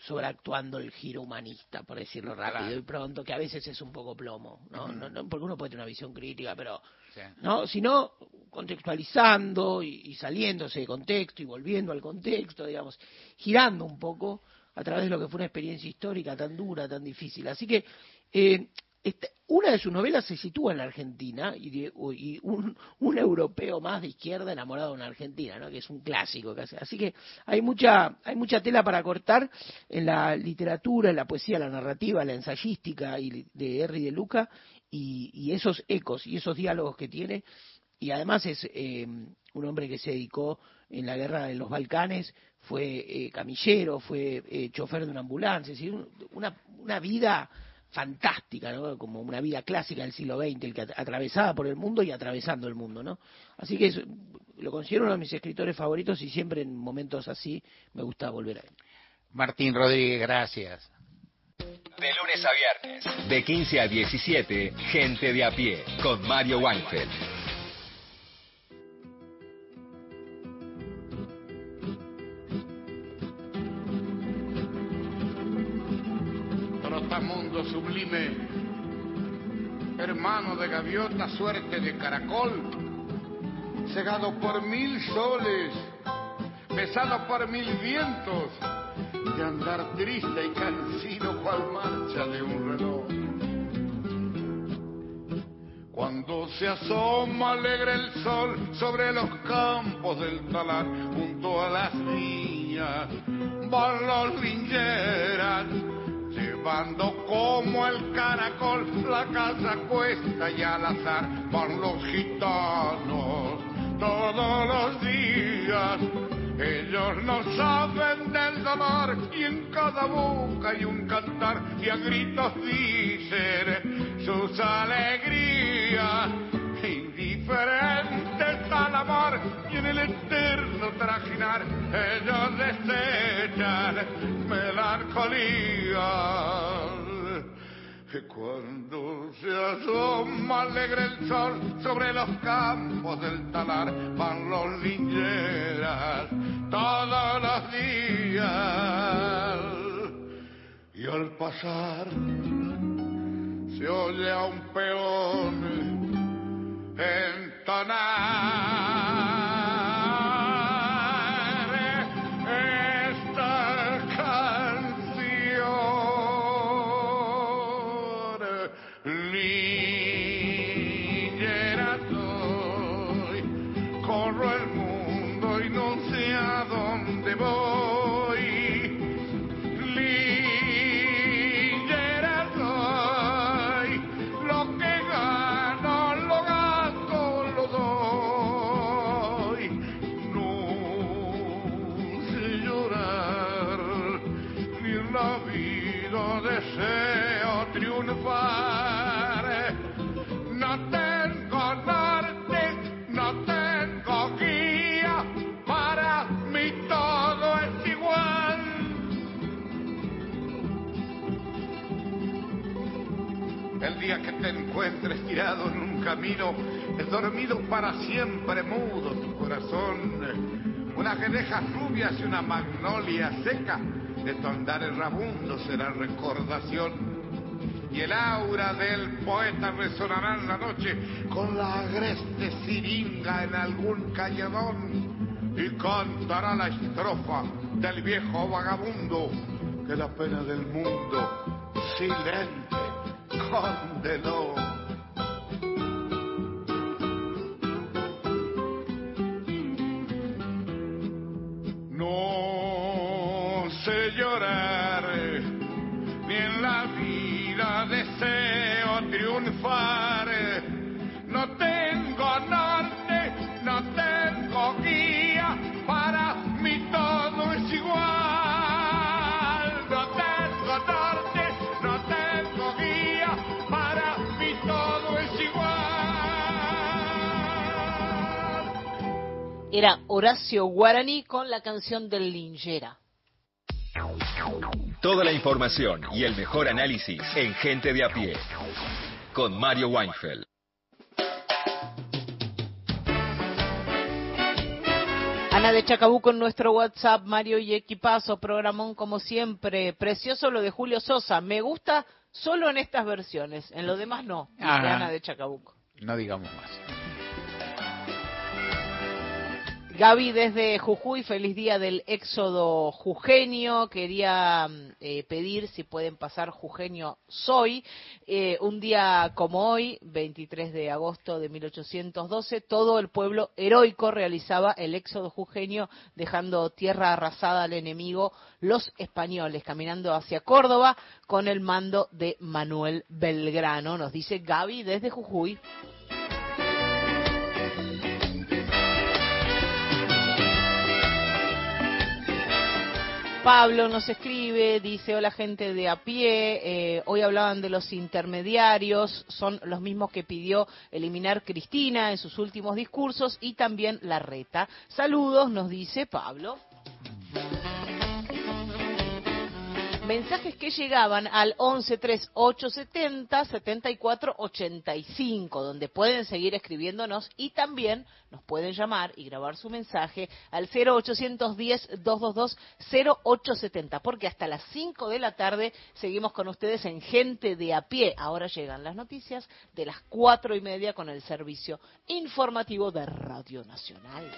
sobreactuando el giro humanista, por decirlo rápido y pronto, que a veces es un poco plomo, ¿no? no, porque uno puede tener una visión crítica, pero no, sino contextualizando y, y, saliéndose de contexto y volviendo al contexto, digamos, girando un poco a través de lo que fue una experiencia histórica tan dura, tan difícil. Así que eh, este, una de sus novelas se sitúa en la Argentina y, un, europeo más de izquierda enamorado de una Argentina, ¿no? que es un clásico. Así que hay mucha, hay mucha tela para cortar en la literatura, en la poesía, la narrativa, la ensayística y de Henry de Luca y, esos ecos y esos diálogos que tiene. Y además es eh, un hombre que se dedicó en la guerra de los Balcanes, fue eh, camillero, fue eh, chofer de una ambulancia, es decir, una, una vida fantástica, ¿no? como una vida clásica del siglo XX, el que atravesaba por el mundo y atravesando el mundo. ¿no? Así que lo considero uno de mis escritores favoritos y siempre en momentos así me gusta volver a él. Martín Rodríguez, gracias. De lunes a viernes, de 15 a 17, Gente de a pie, con Mario Weinfeld. Sublime, hermano de gaviota, suerte de caracol, cegado por mil soles, pesado por mil vientos, de andar triste y cansino cual marcha de un reloj. Cuando se asoma alegre el sol sobre los campos del talar, junto a las niñas, lingeras llevando como el caracol la casa cuesta y al azar van los gitanos todos los días Ellos no saben del dolor y en cada boca hay un cantar y a gritos dicen sus alegrías. Indiferentes al amor y en el eterno trajinar ellos desechan melancolía. Que cuando se asoma alegre el sol sobre los campos del talar van los lingeras todos los días. Y al pasar se oye a un peón entonar en un camino, dormido para siempre mudo tu corazón. Una geneja rubia y una magnolia seca, de tu andar errabundo será recordación. Y el aura del poeta resonará en la noche con la agreste siringa en algún calladón. Y cantará la estrofa del viejo vagabundo que la pena del mundo silente condenó. Llorar, ni en la vida deseo triunfar. No tengo norte, no tengo guía, para mí todo es igual. No tengo norte, no tengo guía, para mí todo es igual. Era Horacio Guarani con la canción del Lingera. Toda la información y el mejor análisis en Gente de a pie. Con Mario Weinfeld. Ana de Chacabuco en nuestro WhatsApp, Mario y Equipazo, programón como siempre. Precioso lo de Julio Sosa. Me gusta solo en estas versiones, en lo demás no. Ana de Chacabuco. No digamos más. Gaby desde Jujuy, feliz día del éxodo jujeño. Quería mm, eh, pedir si pueden pasar Jujeño Soy. Eh, un día como hoy, 23 de agosto de 1812, todo el pueblo heroico realizaba el éxodo jujeño, dejando tierra arrasada al enemigo, los españoles, caminando hacia Córdoba con el mando de Manuel Belgrano, nos dice Gaby desde Jujuy. Pablo nos escribe, dice, hola gente de a pie, eh, hoy hablaban de los intermediarios, son los mismos que pidió eliminar Cristina en sus últimos discursos y también la reta. Saludos, nos dice Pablo. Mensajes que llegaban al 113870 7485, donde pueden seguir escribiéndonos y también nos pueden llamar y grabar su mensaje al 0810 222 0870, porque hasta las 5 de la tarde seguimos con ustedes en Gente de a pie. Ahora llegan las noticias de las cuatro y media con el servicio informativo de Radio Nacional.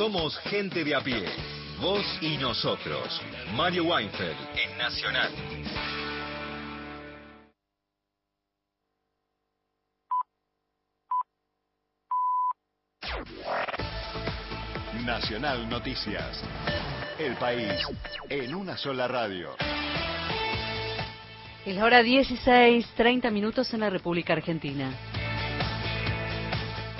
Somos gente de a pie. Vos y nosotros. Mario Weinfeld en Nacional. Nacional Noticias. El país en una sola radio. Es la hora 16, 30 minutos en la República Argentina.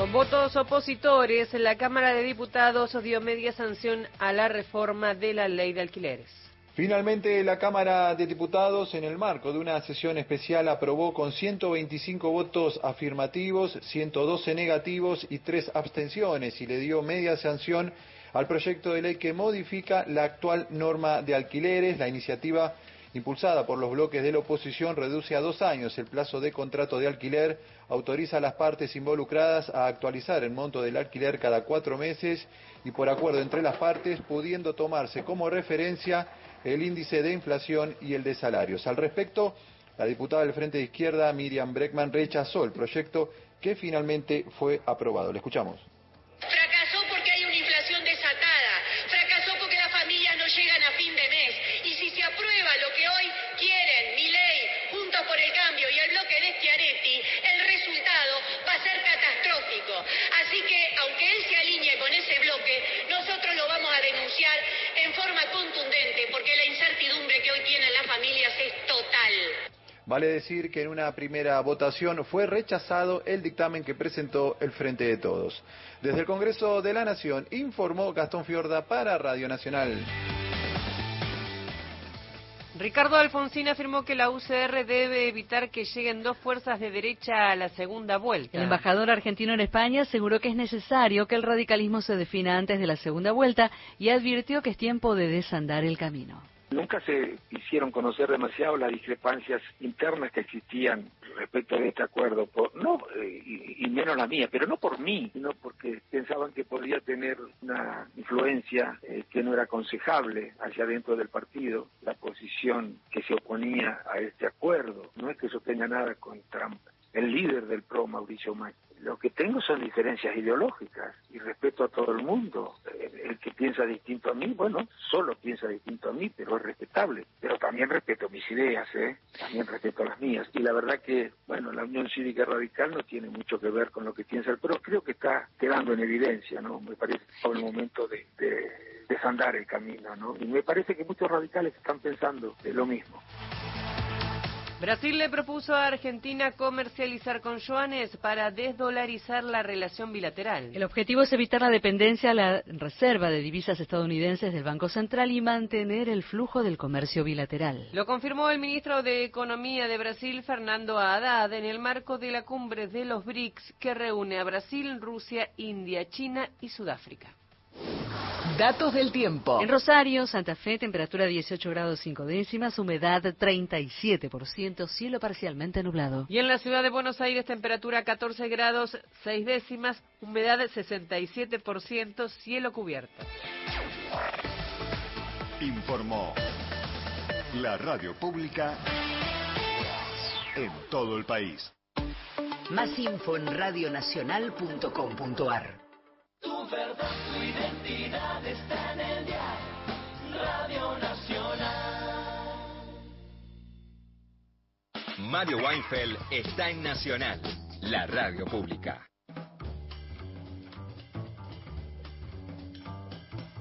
Con votos opositores, la Cámara de Diputados dio media sanción a la reforma de la ley de alquileres. Finalmente, la Cámara de Diputados, en el marco de una sesión especial, aprobó con 125 votos afirmativos, 112 negativos y 3 abstenciones y le dio media sanción al proyecto de ley que modifica la actual norma de alquileres. La iniciativa impulsada por los bloques de la oposición reduce a dos años el plazo de contrato de alquiler, autoriza a las partes involucradas a actualizar el monto del alquiler cada cuatro meses y por acuerdo entre las partes, pudiendo tomarse como referencia el índice de inflación y el de salarios. Al respecto, la diputada del Frente de Izquierda, Miriam Breckman, rechazó el proyecto que finalmente fue aprobado. Le escuchamos. Fracasó porque hay una inflación desatada, fracasó porque las familias no llegan a fin de mes y si se aprueba lo que hoy quieren, mi ley, Juntos por el Cambio y el bloque de Schiaretti, el resultado va a ser catastrófico. Así que, aunque él se alinee con ese bloque, nosotros lo vamos a denunciar en forma contundente porque la incertidumbre que hoy tienen las familias es total. Vale decir que en una primera votación fue rechazado el dictamen que presentó el Frente de Todos. Desde el Congreso de la Nación informó Gastón Fiorda para Radio Nacional. Ricardo Alfonsín afirmó que la UCR debe evitar que lleguen dos fuerzas de derecha a la segunda vuelta. El embajador argentino en España aseguró que es necesario que el radicalismo se defina antes de la segunda vuelta y advirtió que es tiempo de desandar el camino. Nunca se hicieron conocer demasiado las discrepancias internas que existían respecto de este acuerdo, por, no eh, y, menos la mía, pero no por mí, sino porque pensaban que podía tener una influencia eh, que no era aconsejable hacia dentro del partido, la posición que se oponía a este acuerdo. No es que eso tenga nada contra el líder del PRO, Mauricio Macri. Lo que tengo son diferencias ideológicas y respeto a todo el mundo. El, que piensa distinto a mí, bueno, solo piensa distinto a mí, pero es respetable. Pero también respeto mis ideas, ¿eh? También respeto las mías. Y la verdad que, bueno, la Unión Cívica Radical no tiene mucho que ver con lo que piensa el PRO. Creo que está quedando en evidencia, ¿no? Me parece que es el momento de, de desandar el camino, ¿no? Y me parece que muchos radicales están pensando de lo mismo. Brasil le propuso a Argentina comercializar con yuanes para desdolarizar la relación bilateral. El objetivo es evitar la dependencia a la reserva de divisas estadounidenses del Banco Central y mantener el flujo del comercio bilateral. Lo confirmó el ministro de Economía de Brasil, Fernando Haddad, en el marco de la cumbre de los BRICS que reúne a Brasil, Rusia, India, China y Sudáfrica. Datos del tiempo. En Rosario, Santa Fe, temperatura 18 grados 5 décimas, humedad 37%, cielo parcialmente nublado. Y en la ciudad de Buenos Aires, temperatura 14 grados 6 décimas, humedad 67%, cielo cubierto. Informó la radio pública en todo el país. Más info en radionacional.com.ar. Tu verdad, tu identidad está en el dial. Radio Nacional. Mario Weinfeld está en Nacional, la radio pública.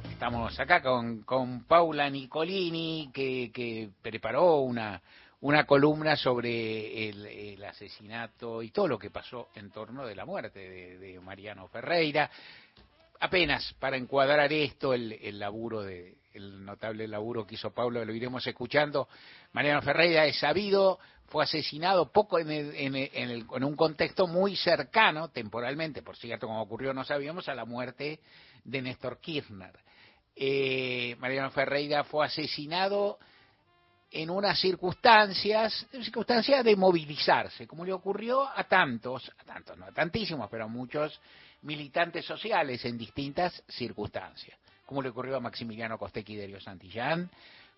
Estamos acá con, con Paula Nicolini, que, que preparó una, una columna sobre el, el, asesinato y todo lo que pasó en torno de la muerte de, de Mariano Ferreira. Apenas para encuadrar esto, el, el, laburo de, el notable laburo que hizo Pablo, lo iremos escuchando. Mariano Ferreira es sabido, fue asesinado poco en, el, en, el, en un contexto muy cercano, temporalmente, por cierto, como ocurrió, no sabíamos, a la muerte de Néstor Kirchner. Eh, Mariano Ferreira fue asesinado en unas circunstancias, circunstancias de movilizarse, como le ocurrió a tantos, a tantos, no a tantísimos, pero a muchos militantes sociales en distintas circunstancias, como le ocurrió a Maximiliano Costequi Derio Santillán,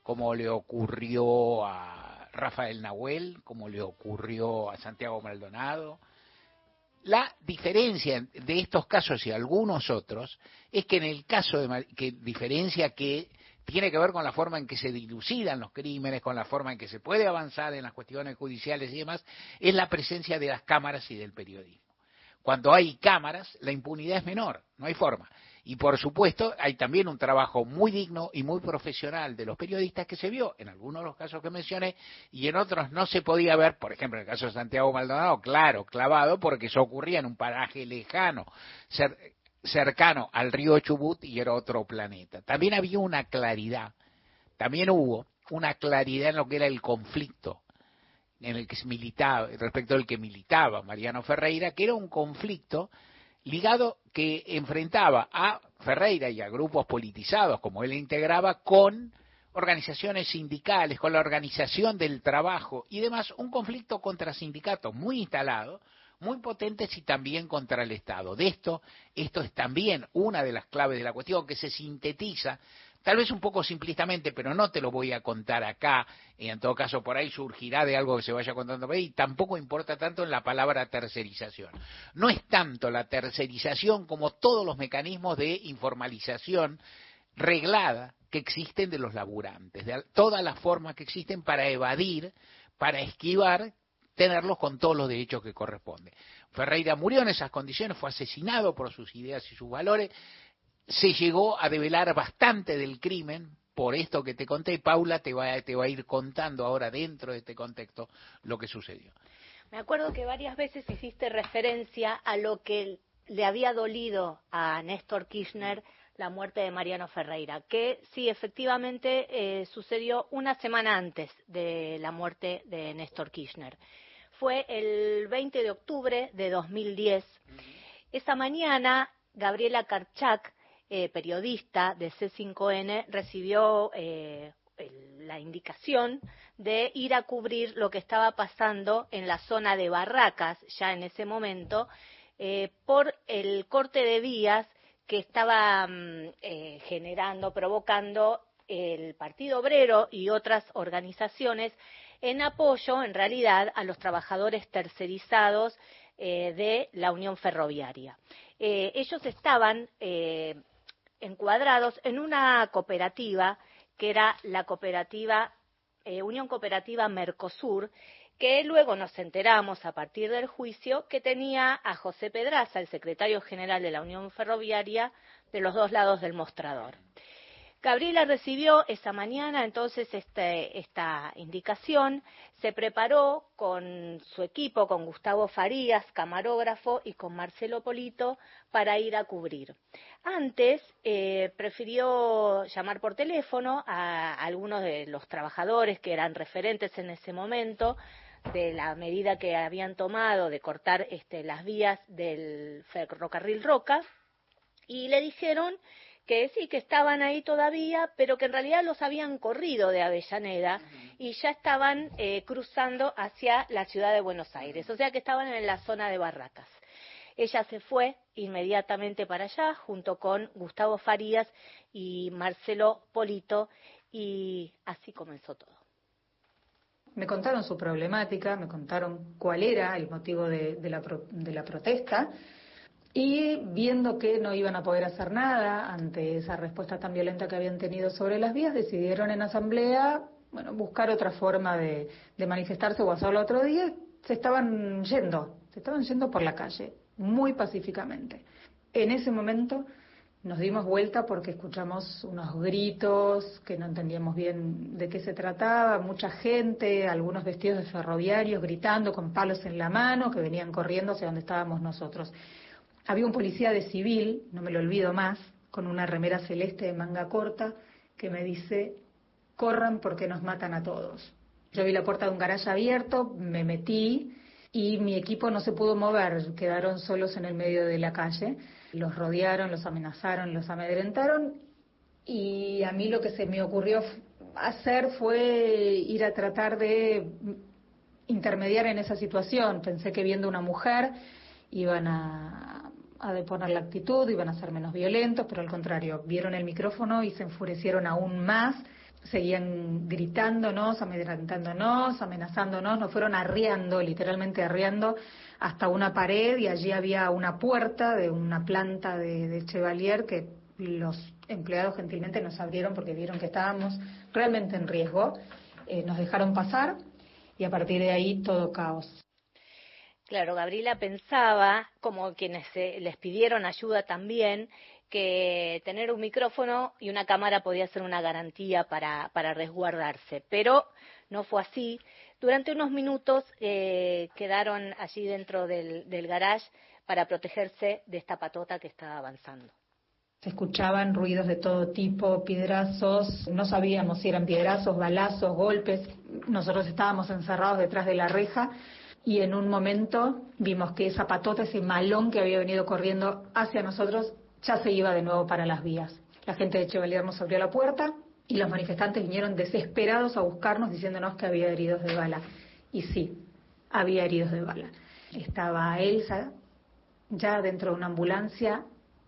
como le ocurrió a Rafael Nahuel, como le ocurrió a Santiago Maldonado. La diferencia de estos casos y algunos otros es que en el caso de que diferencia que tiene que ver con la forma en que se dilucidan los crímenes, con la forma en que se puede avanzar en las cuestiones judiciales y demás, es la presencia de las cámaras y del periodismo. Cuando hay cámaras, la impunidad es menor, no hay forma. Y por supuesto, hay también un trabajo muy digno y muy profesional de los periodistas que se vio en algunos de los casos que mencioné y en otros no se podía ver, por ejemplo, en el caso de Santiago Maldonado, claro, clavado, porque eso ocurría en un paraje lejano, cercano al río Chubut y era otro planeta. También había una claridad, también hubo una claridad en lo que era el conflicto en el que militaba, respecto al que militaba Mariano Ferreira, que era un conflicto ligado que enfrentaba a Ferreira y a grupos politizados como él integraba con organizaciones sindicales, con la organización del trabajo y demás, un conflicto contra sindicatos muy instalado, muy potentes y también contra el Estado. De esto, esto es también una de las claves de la cuestión que se sintetiza Tal vez un poco simplistamente, pero no te lo voy a contar acá, y en todo caso por ahí surgirá de algo que se vaya contando y tampoco importa tanto en la palabra tercerización. No es tanto la tercerización como todos los mecanismos de informalización reglada que existen de los laburantes, de todas las formas que existen para evadir, para esquivar, tenerlos con todos los derechos que corresponden. Ferreira murió en esas condiciones, fue asesinado por sus ideas y sus valores, se llegó a develar bastante del crimen por esto que te conté. Paula te va, te va a ir contando ahora dentro de este contexto lo que sucedió. Me acuerdo que varias veces hiciste referencia a lo que le había dolido a Néstor Kirchner la muerte de Mariano Ferreira, que sí, efectivamente eh, sucedió una semana antes de la muerte de Néstor Kirchner. Fue el 20 de octubre de 2010. Esa mañana, Gabriela Karchak, eh, periodista de C5N recibió eh, la indicación de ir a cubrir lo que estaba pasando en la zona de Barracas, ya en ese momento, eh, por el corte de vías que estaba mm, generando, provocando el Partido Obrero y otras organizaciones en apoyo, en realidad, a los trabajadores tercerizados de la Unión Ferroviaria. ellos estaban encuadrados en una cooperativa que era la cooperativa eh, Unión Cooperativa Mercosur, que luego nos enteramos a partir del juicio que tenía a José Pedraza, el secretario general de la Unión Ferroviaria, de los dos lados del mostrador. Gabriela recibió esa mañana entonces este, esta indicación, se preparó con su equipo, con Gustavo Farías, camarógrafo, y con Marcelo Polito para ir a cubrir. Antes eh, prefirió llamar por teléfono a algunos de los trabajadores que eran referentes en ese momento de la medida que habían tomado de cortar este, las vías del ferrocarril Roca y le dijeron que sí, que estaban ahí todavía, pero que en realidad los habían corrido de Avellaneda y ya estaban eh, cruzando hacia la ciudad de Buenos Aires, o sea que estaban en la zona de Barracas. Ella se fue inmediatamente para allá junto con Gustavo Farías y Marcelo Polito y así comenzó todo. Me contaron su problemática, me contaron cuál era el motivo de, la, de la protesta y viendo que no iban a poder hacer nada ante esa respuesta tan violenta que habían tenido sobre las vías, decidieron en asamblea bueno, buscar otra forma de, manifestarse o hacerlo otro día. Se estaban yendo, se estaban yendo por la calle, muy pacíficamente. En ese momento nos dimos vuelta porque escuchamos unos gritos que no entendíamos bien de qué se trataba, mucha gente, algunos vestidos de ferroviarios gritando con palos en la mano que venían corriendo hacia donde estábamos nosotros. Había un policía de civil, no me lo olvido más, con una remera celeste de manga corta, que me dice, corran porque nos matan a todos. Yo vi la puerta de un garaje abierto, me metí y mi equipo no se pudo mover, quedaron solos en el medio de la calle. Los rodearon, los amenazaron, los amedrentaron y a mí lo que se me ocurrió hacer fue ir a tratar de intermediar en esa situación. Pensé que viendo una mujer iban a, a deponer la actitud, iban a ser menos violentos, pero al contrario, vieron el micrófono y se enfurecieron aún más, seguían gritándonos, amedrentándonos, amenazándonos, nos fueron arriando, literalmente arriando, hasta una pared y allí había una puerta de una planta de, Chevalier que los empleados gentilmente nos abrieron porque vieron que estábamos realmente en riesgo, eh, nos dejaron pasar y a partir de ahí todo caos. Claro, Gabriela pensaba, como quienes les pidieron ayuda también, que tener un micrófono y una cámara podía ser una garantía para, para resguardarse, pero no fue así. Durante unos minutos eh, quedaron allí dentro del, del garage para protegerse de esta patota que estaba avanzando. Se escuchaban ruidos de todo tipo, piedrazos, no sabíamos si eran piedrazos, balazos, golpes. Nosotros estábamos encerrados detrás de la reja y en un momento vimos que esa patota, ese malón que había venido corriendo hacia nosotros, ya se iba de nuevo para las vías. La gente de Chevalier nos abrió la puerta y los manifestantes vinieron desesperados a buscarnos diciéndonos que había heridos de bala. Y sí, había heridos de bala. Estaba Elsa ya dentro de una ambulancia,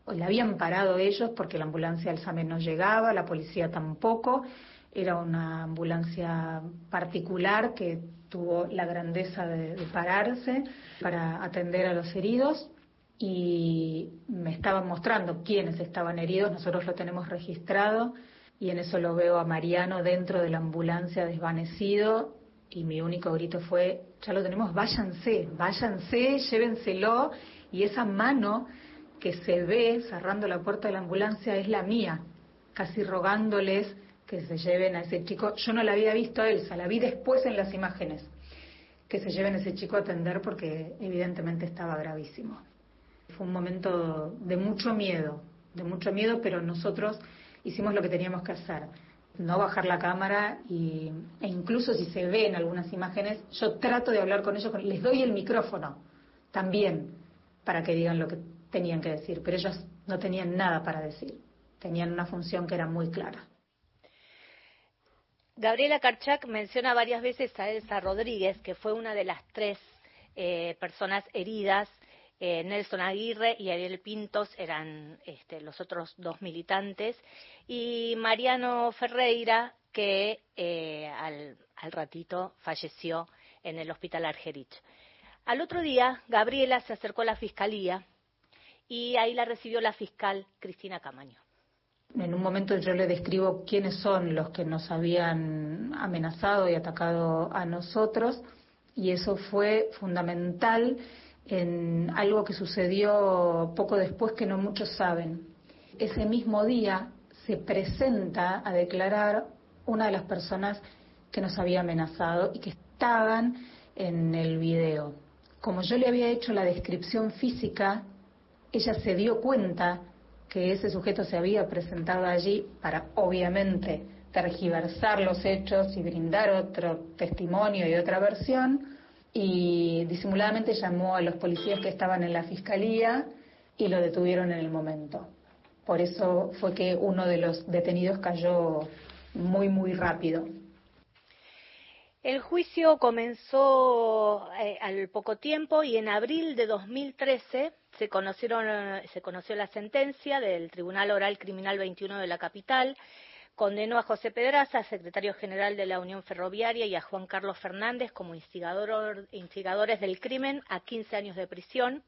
la habían parado ellos porque la ambulancia Alzame no llegaba, la policía tampoco, era una ambulancia particular que tuvo la grandeza de, de pararse para atender a los heridos y me estaban mostrando quiénes estaban heridos, nosotros lo tenemos registrado y en eso lo veo a Mariano dentro de la ambulancia desvanecido y mi único grito fue, ya lo tenemos, váyanse, váyanse, llévenselo y esa mano que se ve cerrando la puerta de la ambulancia es la mía, casi rogándoles que se lleven a ese chico. Yo no la había visto a Elsa, la vi después en las imágenes, que se lleven a ese chico a atender porque evidentemente estaba gravísimo. Fue un momento de mucho miedo, de mucho miedo, pero nosotros hicimos lo que teníamos que hacer. No bajar la cámara y, e incluso si se ve en algunas imágenes, yo trato de hablar con ellos, les doy el micrófono también para que digan lo que tenían que decir, pero ellos no tenían nada para decir, tenían una función que era muy clara. Gabriela Karchak menciona varias veces a Elsa Rodríguez, que fue una de las tres eh, personas heridas eh, Nelson Aguirre y Ariel Pintos eran este, los otros dos militantes, y Mariano Ferreira, que eh, al, al, ratito falleció en el hospital Argerich. Al otro día, Gabriela se acercó a la fiscalía y ahí la recibió la fiscal Cristina Camaño. En un momento yo le describo quiénes son los que nos habían amenazado y atacado a nosotros y eso fue fundamental en algo que sucedió poco después que no muchos saben. Ese mismo día se presenta a declarar una de las personas que nos había amenazado y que estaban en el video. Como yo le había hecho la descripción física, ella se dio cuenta que ese sujeto se había presentado allí para, obviamente, tergiversar los hechos y brindar otro testimonio y otra versión, y disimuladamente llamó a los policías que estaban en la fiscalía y lo detuvieron en el momento. Por eso fue que uno de los detenidos cayó muy, muy rápido. El juicio comenzó eh, al poco tiempo y en abril de 2013 se, conocieron, se conoció la sentencia del Tribunal Oral Criminal 21 de la capital Condenó a José Pedraza, secretario general de la Unión Ferroviaria, y a Juan Carlos Fernández como instigadores del crimen a 15 años de prisión,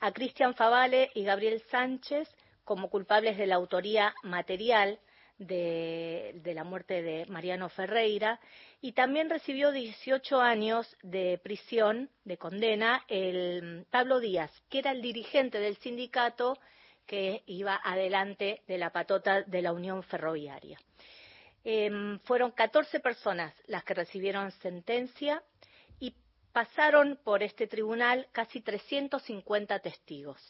a Cristian Favale y Gabriel Sánchez como culpables de la autoría material de, la muerte de Mariano Ferreira y también recibió 18 años de prisión, de condena, el Pablo Díaz, que era el dirigente del sindicato que iba adelante de la patota de la Unión Ferroviaria. Eh, fueron 14 personas las que recibieron sentencia y pasaron por este tribunal casi 350 testigos.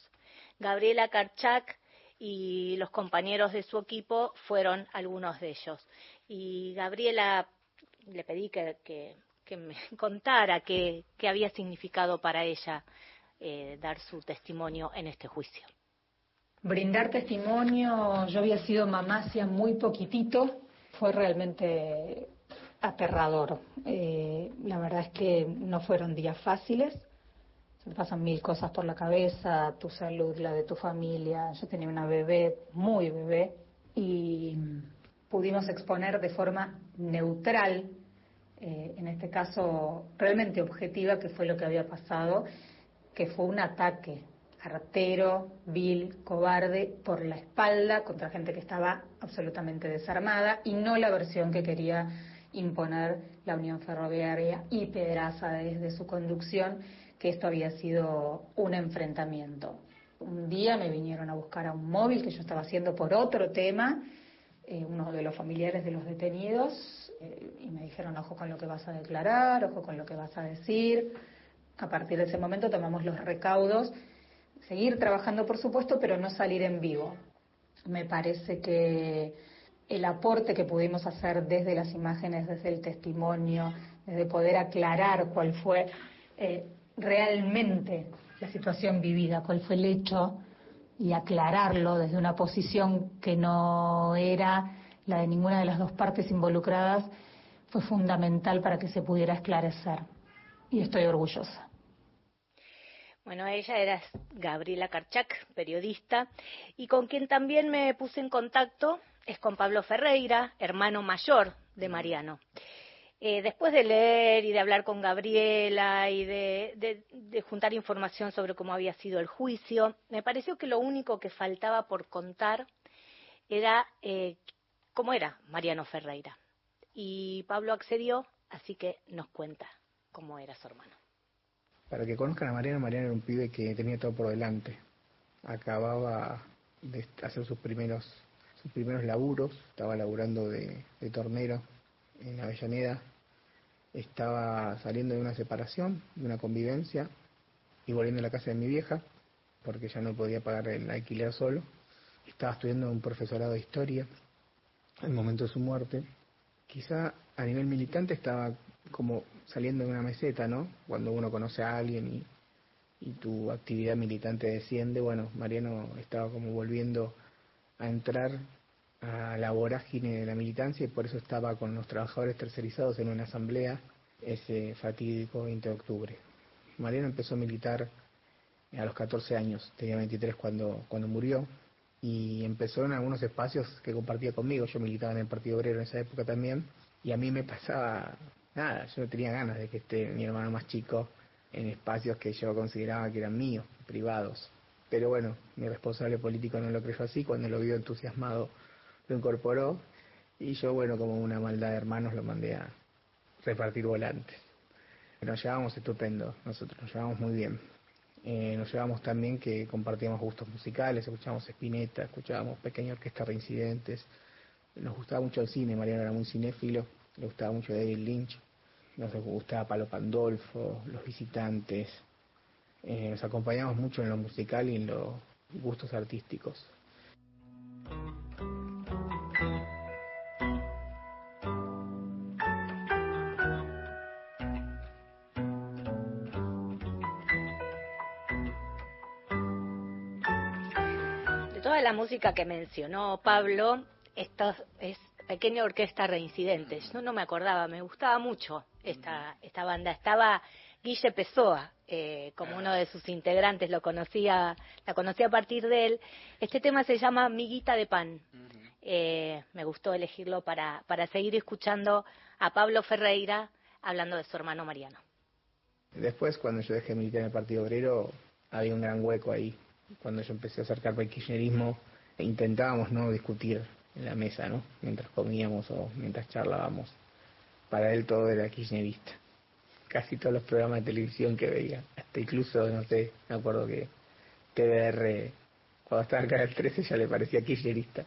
Gabriela Karchak y los compañeros de su equipo fueron algunos de ellos. Y Gabriela le pedí que, me <laughs> contara qué, qué, había significado para ella eh, dar su testimonio en este juicio. Brindar testimonio, yo había sido mamá hacía muy poquitito, fue realmente aterrador. Eh, la verdad es que no fueron días fáciles, se pasan mil cosas por la cabeza, tu salud, la de tu familia. Yo tenía una bebé, muy bebé, y pudimos exponer de forma neutral, eh, en este caso realmente objetiva, que fue lo que había pasado, que fue un ataque artero, vil, cobarde, por la espalda contra gente que estaba absolutamente desarmada y no la versión que quería imponer la Unión Ferroviaria y Pedraza desde su conducción, que esto había sido un enfrentamiento. Un día me vinieron a buscar a un móvil que yo estaba haciendo por otro tema, eh, uno de los familiares de los detenidos, eh, y me dijeron, ojo con lo que vas a declarar, ojo con lo que vas a decir. A partir de ese momento tomamos los recaudos, seguir trabajando por supuesto, pero no salir en vivo. Me parece que el aporte que pudimos hacer desde las imágenes, desde el testimonio, desde poder aclarar cuál fue eh, realmente la situación vivida, cuál fue el hecho y aclararlo desde una posición que no era la de ninguna de las dos partes involucradas, fue fundamental para que se pudiera esclarecer. Y estoy orgullosa. Bueno, ella era Gabriela Karchak, periodista, y con quien también me puse en contacto es con Pablo Ferreira, hermano mayor de Mariano. Eh, después de leer y de hablar con Gabriela y de, juntar información sobre cómo había sido el juicio, me pareció que lo único que faltaba por contar era eh, cómo era Mariano Ferreira. Y Pablo accedió, así que nos cuenta cómo era su hermano. Para que conozcan a Mariano, Mariano era un pibe que tenía todo por delante. Acababa de hacer sus primeros sus primeros laburos, estaba laburando de tornero en Avellaneda estaba saliendo de una separación, de una convivencia, y volviendo a la casa de mi vieja, porque ya no podía pagar el alquiler solo. Estaba estudiando un profesorado de historia el momento de su muerte. Quizá a nivel militante estaba como saliendo de una meseta, ¿no? Cuando uno conoce a alguien y, y tu actividad militante desciende, bueno, Mariano estaba como volviendo a entrar a la vorágine de la militancia y por eso estaba con los trabajadores tercerizados en una asamblea ese fatídico 20 de octubre. Mariano empezó a militar a los 14 años, tenía 23 cuando, cuando murió, y empezó en algunos espacios que compartía conmigo. Yo militaba en el Partido Obrero en esa época también, y a mí me pasaba nada, yo no tenía ganas de que esté mi hermano más chico en espacios que yo consideraba que eran míos, privados. Pero bueno, mi responsable político no lo creyó así, cuando lo vio entusiasmado lo incorporó y yo, bueno, como una maldad de hermanos lo mandé a repartir volantes. Nos llevábamos estupendo, nosotros nos llevábamos muy bien. Eh, nos llevábamos también que compartíamos gustos musicales, escuchábamos Spinetta, escuchábamos Pequeña Orquesta Reincidentes. Nos gustaba mucho el cine, Mariano era muy cinéfilo, le gustaba mucho David Lynch, nos gustaba Palo Pandolfo, Los Visitantes. Eh, nos acompañamos mucho en lo musical y en los gustos artísticos. Música que mencionó Pablo, esta es Pequeña Orquesta Reincidentes. No, no me acordaba, me gustaba mucho esta, esta banda. Estaba Guille Pessoa eh, como uno de sus integrantes, lo conocía, la conocí a partir de él. Este tema se llama Miguita de Pan. Eh, me gustó elegirlo para, para seguir escuchando a Pablo Ferreira hablando de su hermano Mariano. Después, cuando yo dejé militar en el Partido Obrero, había un gran hueco ahí cuando yo empecé a acercarme al kirchnerismo, intentábamos no discutir en la mesa, ¿no? Mientras comíamos o mientras charlábamos. Para él todo era kirchnerista. Casi todos los programas de televisión que veía, hasta incluso, no sé, me acuerdo que TVR, cuando estaba en Canal 13 ya le parecía kirchnerista.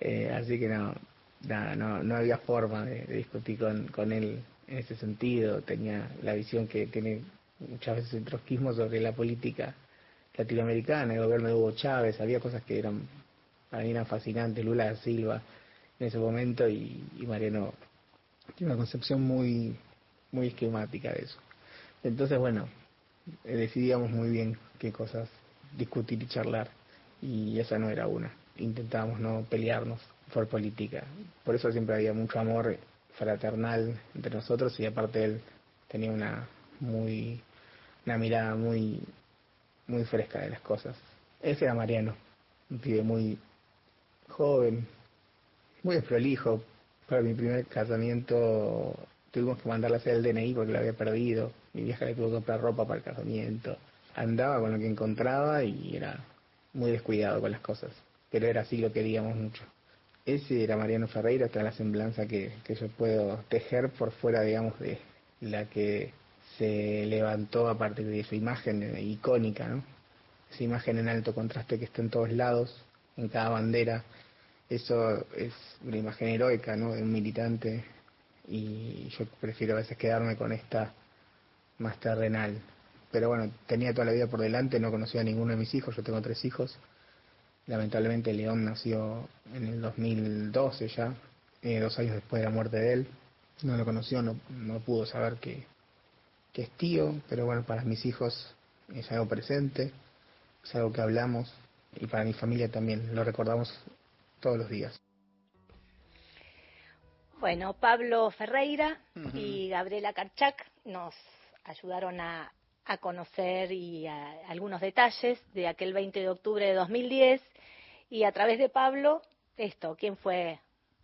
Eh, así que no, nada, no, no había forma de, discutir con, con él en ese sentido. Tenía la visión que tiene muchas veces el trotskismo sobre la política latinoamericana, el gobierno de Hugo Chávez, había cosas que eran para fascinantes, Lula da Silva en ese momento y, Mariano tiene una concepción muy muy esquemática de eso. Entonces, bueno, eh, decidíamos muy bien qué cosas discutir y charlar y esa no era una. Intentábamos no pelearnos por política. Por eso siempre había mucho amor fraternal entre nosotros y aparte él tenía una muy una mirada muy muy fresca de las cosas. Ese era Mariano, un pibe muy joven, muy desprolijo. Para mi primer casamiento tuvimos que mandarle a hacer el DNI porque lo había perdido. Mi vieja le tuvo comprar ropa para el casamiento. Andaba con lo que encontraba y era muy descuidado con las cosas. Pero era así, lo queríamos mucho. Ese era Mariano Ferreira, es la semblanza que, que yo puedo tejer por fuera, digamos, de la que se levantó a partir de su imagen icónica, ¿no? Esa imagen en alto contraste que está en todos lados, en cada bandera. Eso es una imagen heroica, ¿no? De un militante y yo prefiero a veces quedarme con esta más terrenal. Pero bueno, tenía toda la vida por delante, no conocía a ninguno de mis hijos, yo tengo tres hijos. Lamentablemente León nació en el 2012 ya, eh, dos años después de la muerte de él. No lo conoció, no, no pudo saber que, que es tío, pero bueno, para mis hijos es algo presente, es algo que hablamos y para mi familia también, lo recordamos todos los días. Bueno, Pablo Ferreira y Gabriela Karchak nos ayudaron a, a conocer y a- algunos detalles de aquel 20 de octubre de 2010 y a través de Pablo, esto, ¿quién fue,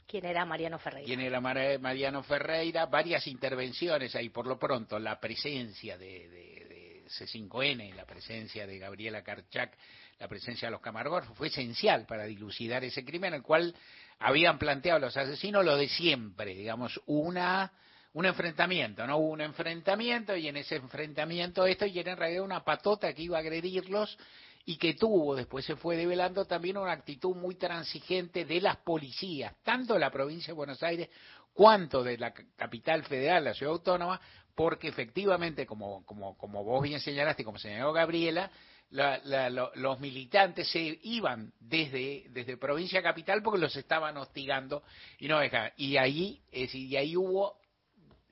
quién era Mariano Ferreira? quién era Mar- Mariano Ferreira, varias intervenciones ahí por lo pronto, la presencia de, de- de C5N, la presencia de Gabriela Karchak, la presencia de los camarógrafos fue esencial para dilucidar ese crimen, el cual habían planteado los asesinos lo de siempre, digamos, una un enfrentamiento, ¿no? Hubo un enfrentamiento y en ese enfrentamiento esto y era en realidad una patota que iba a agredirlos y que tuvo, después se fue develando también una actitud muy transigente de las policías, tanto de la provincia de Buenos Aires cuanto de la capital federal, la ciudad autónoma, porque efectivamente, como, como, como vos bien señalaste como señaló Gabriela, la- la- lo- los militantes se iban desde, desde provincia capital porque los estaban hostigando y no dejaban. Y ahí, es y ahí hubo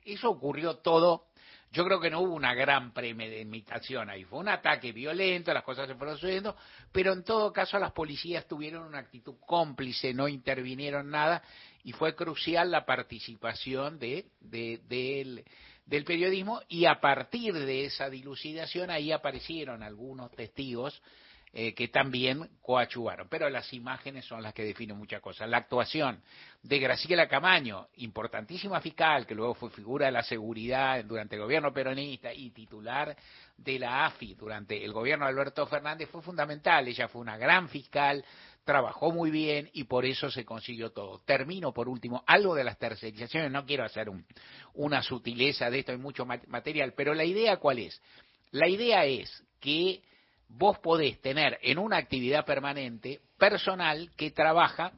eso ocurrió todo. Yo creo que no hubo una gran premeditación ahí. Fue un ataque violento, las cosas se fueron sucediendo, pero en todo caso las policías tuvieron una actitud cómplice, no intervinieron nada y fue crucial la participación de, de- del periodismo y a partir de esa dilucidación ahí aparecieron algunos testigos eh, que también coachuvaron. Pero las imágenes son las que definen muchas cosas. La actuación de Graciela Camaño, importantísima fiscal, que luego fue figura de la seguridad durante el gobierno peronista y titular de la AFI durante el gobierno de Alberto Fernández, fue fundamental. Ella fue una gran fiscal, trabajó muy bien y por eso se consiguió todo. Termino por último, algo de las tercerizaciones, no quiero hacer un- una sutileza de esto, hay mucho mat- material, pero la idea cuál es? La idea es que vos podés tener en una actividad permanente personal que trabaja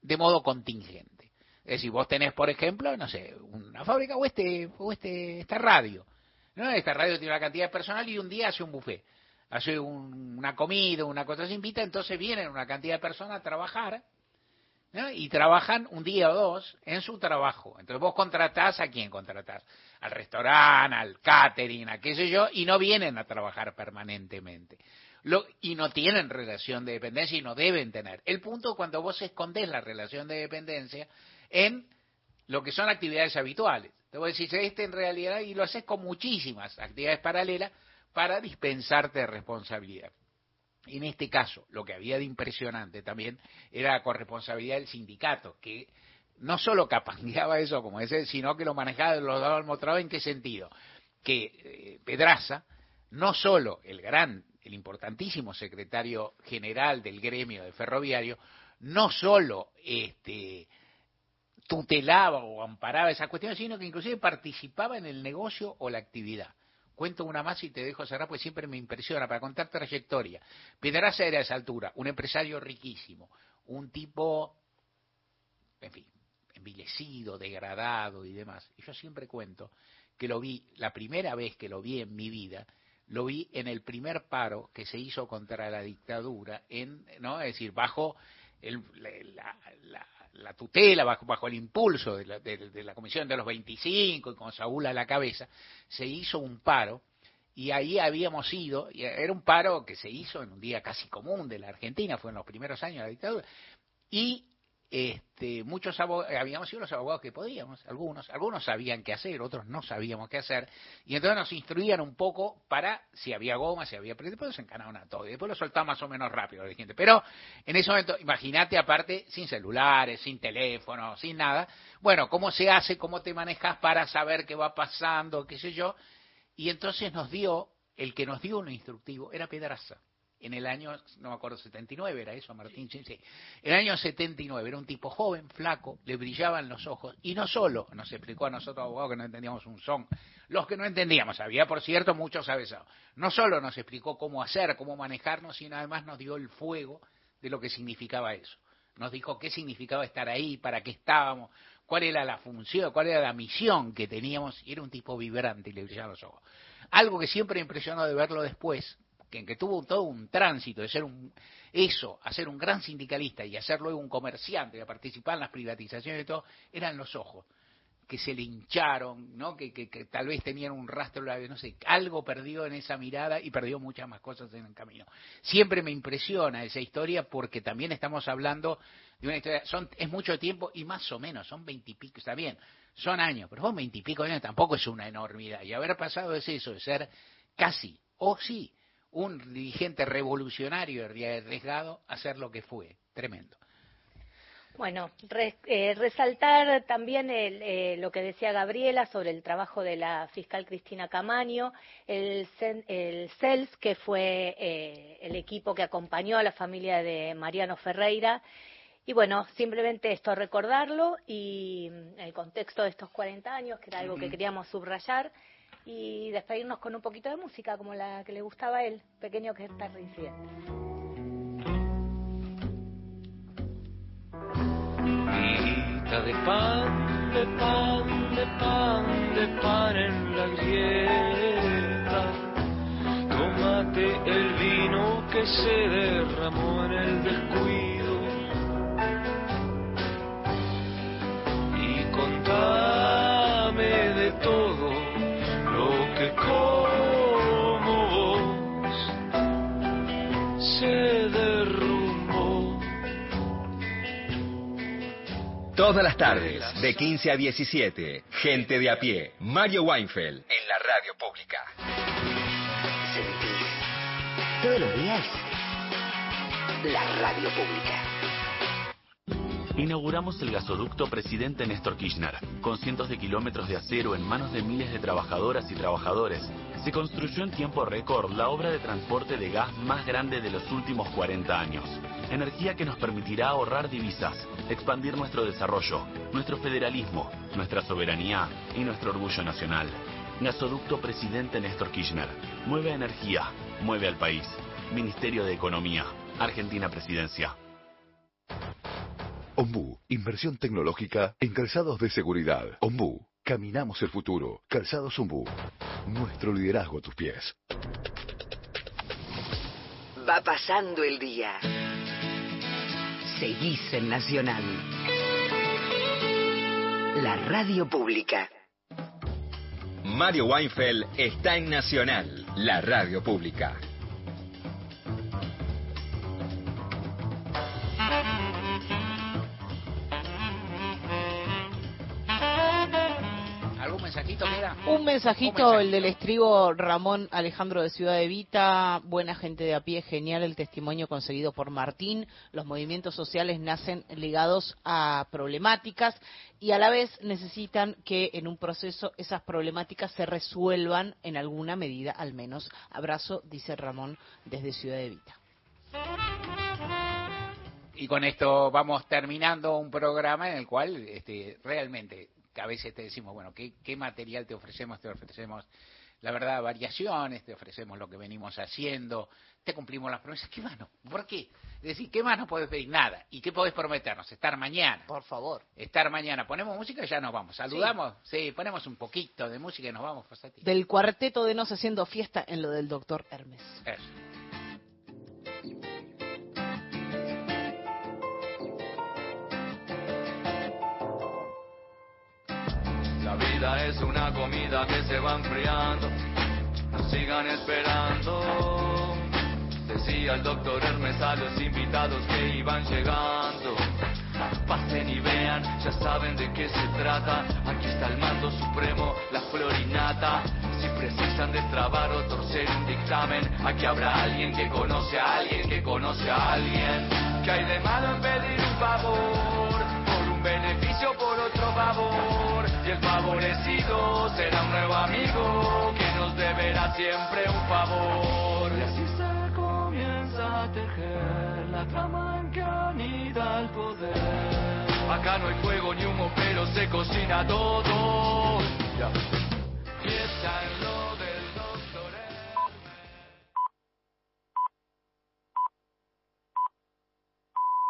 de modo contingente. Es decir, vos tenés, por ejemplo, no sé, una fábrica o este, o este, esta radio. ¿no? Esta radio tiene una cantidad de personal y un día hace un buffet. Hace un- una comida, una cosa se invita, entonces vienen una cantidad de personas a trabajar ¿no? y trabajan un día o dos en su trabajo. Entonces vos contratás a quién contratás, al restaurante, al catering, a qué sé yo, y no vienen a trabajar permanentemente. Lo- y no tienen relación de dependencia y no deben tener. El punto cuando vos escondés la relación de dependencia en lo que son actividades habituales. Te voy a decir, este en realidad, y lo haces con muchísimas actividades paralelas para dispensarte de responsabilidad. En este caso, lo que había de impresionante también era la corresponsabilidad del sindicato, que no solo capangueaba eso, como ese, sino que lo manejaba, lo daba al en qué sentido. Que eh, Pedraza, no solo el gran, el importantísimo secretario general del gremio de ferroviario, no solo este, tutelaba o amparaba esas cuestiones, sino que inclusive participaba en el negocio o la actividad. Cuento una más y te dejo cerrar, pues siempre me impresiona para contar trayectoria. Pedraza era a esa altura un empresario riquísimo, un tipo, en fin, envilecido, degradado y demás. Y yo siempre cuento que lo vi, la primera vez que lo vi en mi vida, lo vi en el primer paro que se hizo contra la dictadura, en, ¿no? es decir, bajo el- la, la- la tutela, bajo, bajo el impulso de la, de- la Comisión de los 25 y con Saúl a la cabeza, se hizo un paro y ahí habíamos ido, y era un paro que se hizo en un día casi común de la Argentina, fue en los primeros años de la dictadura, y este, muchos abo- habíamos sido los abogados que podíamos, algunos, algunos sabían qué hacer, otros no sabíamos qué hacer, y entonces nos instruían un poco para si había goma, si había, pero después nos encanaban a todo, y después lo soltaban más o menos rápido la gente. Pero en ese momento, imagínate aparte, sin celulares, sin teléfono, sin nada, bueno, ¿cómo se hace, cómo te manejas para saber qué va pasando, qué sé yo? Y entonces nos dio, el que nos dio un instructivo era Pedraza. En el año, no me acuerdo, 79 era eso, Martín, sí, sí. El año 79 era un tipo joven, flaco, le brillaban los ojos y no solo nos explicó a nosotros abogados que no entendíamos un son, los que no entendíamos, había por cierto muchos avesados, no solo nos explicó cómo hacer, cómo manejarnos, sino además nos dio el fuego de lo que significaba eso. Nos dijo qué significaba estar ahí, para qué estábamos, cuál era la función, cuál era la misión que teníamos, y era un tipo vibrante y le brillaban los ojos. Algo que siempre me impresionó de verlo después, que, que tuvo todo un tránsito de ser un eso, hacer un gran sindicalista y hacer luego un comerciante, de participar en las privatizaciones y todo, eran los ojos que se le hincharon, ¿no? Que, que, tal vez tenían un rastro, no sé, algo perdió en esa mirada y perdió muchas más cosas en el camino. Siempre me impresiona esa historia porque también estamos hablando de una historia, son, es mucho tiempo y más o menos, son veintipico, está bien, son años, pero son veintipico años tampoco es una enormidad. Y haber pasado es eso, de ser casi, o sí, un dirigente revolucionario y arriesgado a ser lo que fue. Tremendo. Bueno, re, eh, resaltar también el, eh, lo que decía Gabriela sobre el trabajo de la fiscal Cristina Camaño, el, el CELS, que fue eh, el equipo que acompañó a la familia de Mariano Ferreira. Y bueno, simplemente esto, recordarlo y el contexto de estos 40 años, que era algo que queríamos subrayar, y despedirnos con un poquito de música, como la que le gustaba a él, pequeño que está reincidente. De pan, de pan, de pan, de pan en la grieta. Tómate el vino que se derramó en el descuido. Todas las tardes, de 15 a 17, gente de a pie, Mario Weinfeld, en la radio pública. Sentís todos los días la radio pública. Inauguramos el gasoducto Presidente Néstor Kirchner, con cientos de kilómetros de acero en manos de miles de trabajadoras y trabajadores. Se construyó en tiempo récord la obra de transporte de gas más grande de los últimos 40 años. Energía que nos permitirá ahorrar divisas, expandir nuestro desarrollo, nuestro federalismo, nuestra soberanía y nuestro orgullo nacional. Gasoducto Presidente Néstor Kirchner. Mueve energía, mueve al país. Ministerio de Economía. Argentina Presidencia. Ombú, inversión tecnológica en calzados de seguridad. Ombú, caminamos el futuro. Calzados Ombú, nuestro liderazgo a tus pies. Va pasando el día. Seguís en Nacional. La radio pública. Mario Weinfeld está en Nacional, la radio pública. Mensajito queda? Un mensajito, el del estribo Ramón Alejandro de Ciudad de Vita, buena gente de a pie, genial el testimonio conseguido por Martín. Los movimientos sociales nacen ligados a problemáticas y a la vez necesitan que en un proceso esas problemáticas se resuelvan en alguna medida, al menos. Abrazo, dice Ramón desde Ciudad de Vita. Y con esto vamos terminando un programa en el cual este, realmente que a veces te decimos, bueno, ¿qué, ¿qué material te ofrecemos? Te ofrecemos, la verdad, variaciones, te ofrecemos lo que venimos haciendo, te cumplimos las promesas. ¿Qué más no? ¿Por qué? Es decir, ¿qué más no podés pedir? Nada. ¿Y qué podés prometernos? Estar mañana. Por favor. Estar mañana. ¿Ponemos música y ya nos vamos? ¿Saludamos? Sí, ponemos un poquito de música y nos vamos. Del cuarteto de Nos haciendo fiesta en lo del doctor Hermes. Eso. Es una comida que se va enfriando, no sigan esperando. Decía el doctor Hermes a los invitados que iban llegando. Pasen y vean, ya saben de qué se trata. Aquí está el mando supremo, la florinata. Si precisan destrabar o torcer un dictamen, aquí habrá alguien que conoce a alguien que conoce a alguien. ¿Qué hay de malo en pedir un favor? Por un beneficio, por otro favor. Y el favorecido será un nuevo amigo que nos deberá siempre un favor. Y así se comienza la trama en que anida el poder. Acá no hay fuego ni humo, pero se cocina todo.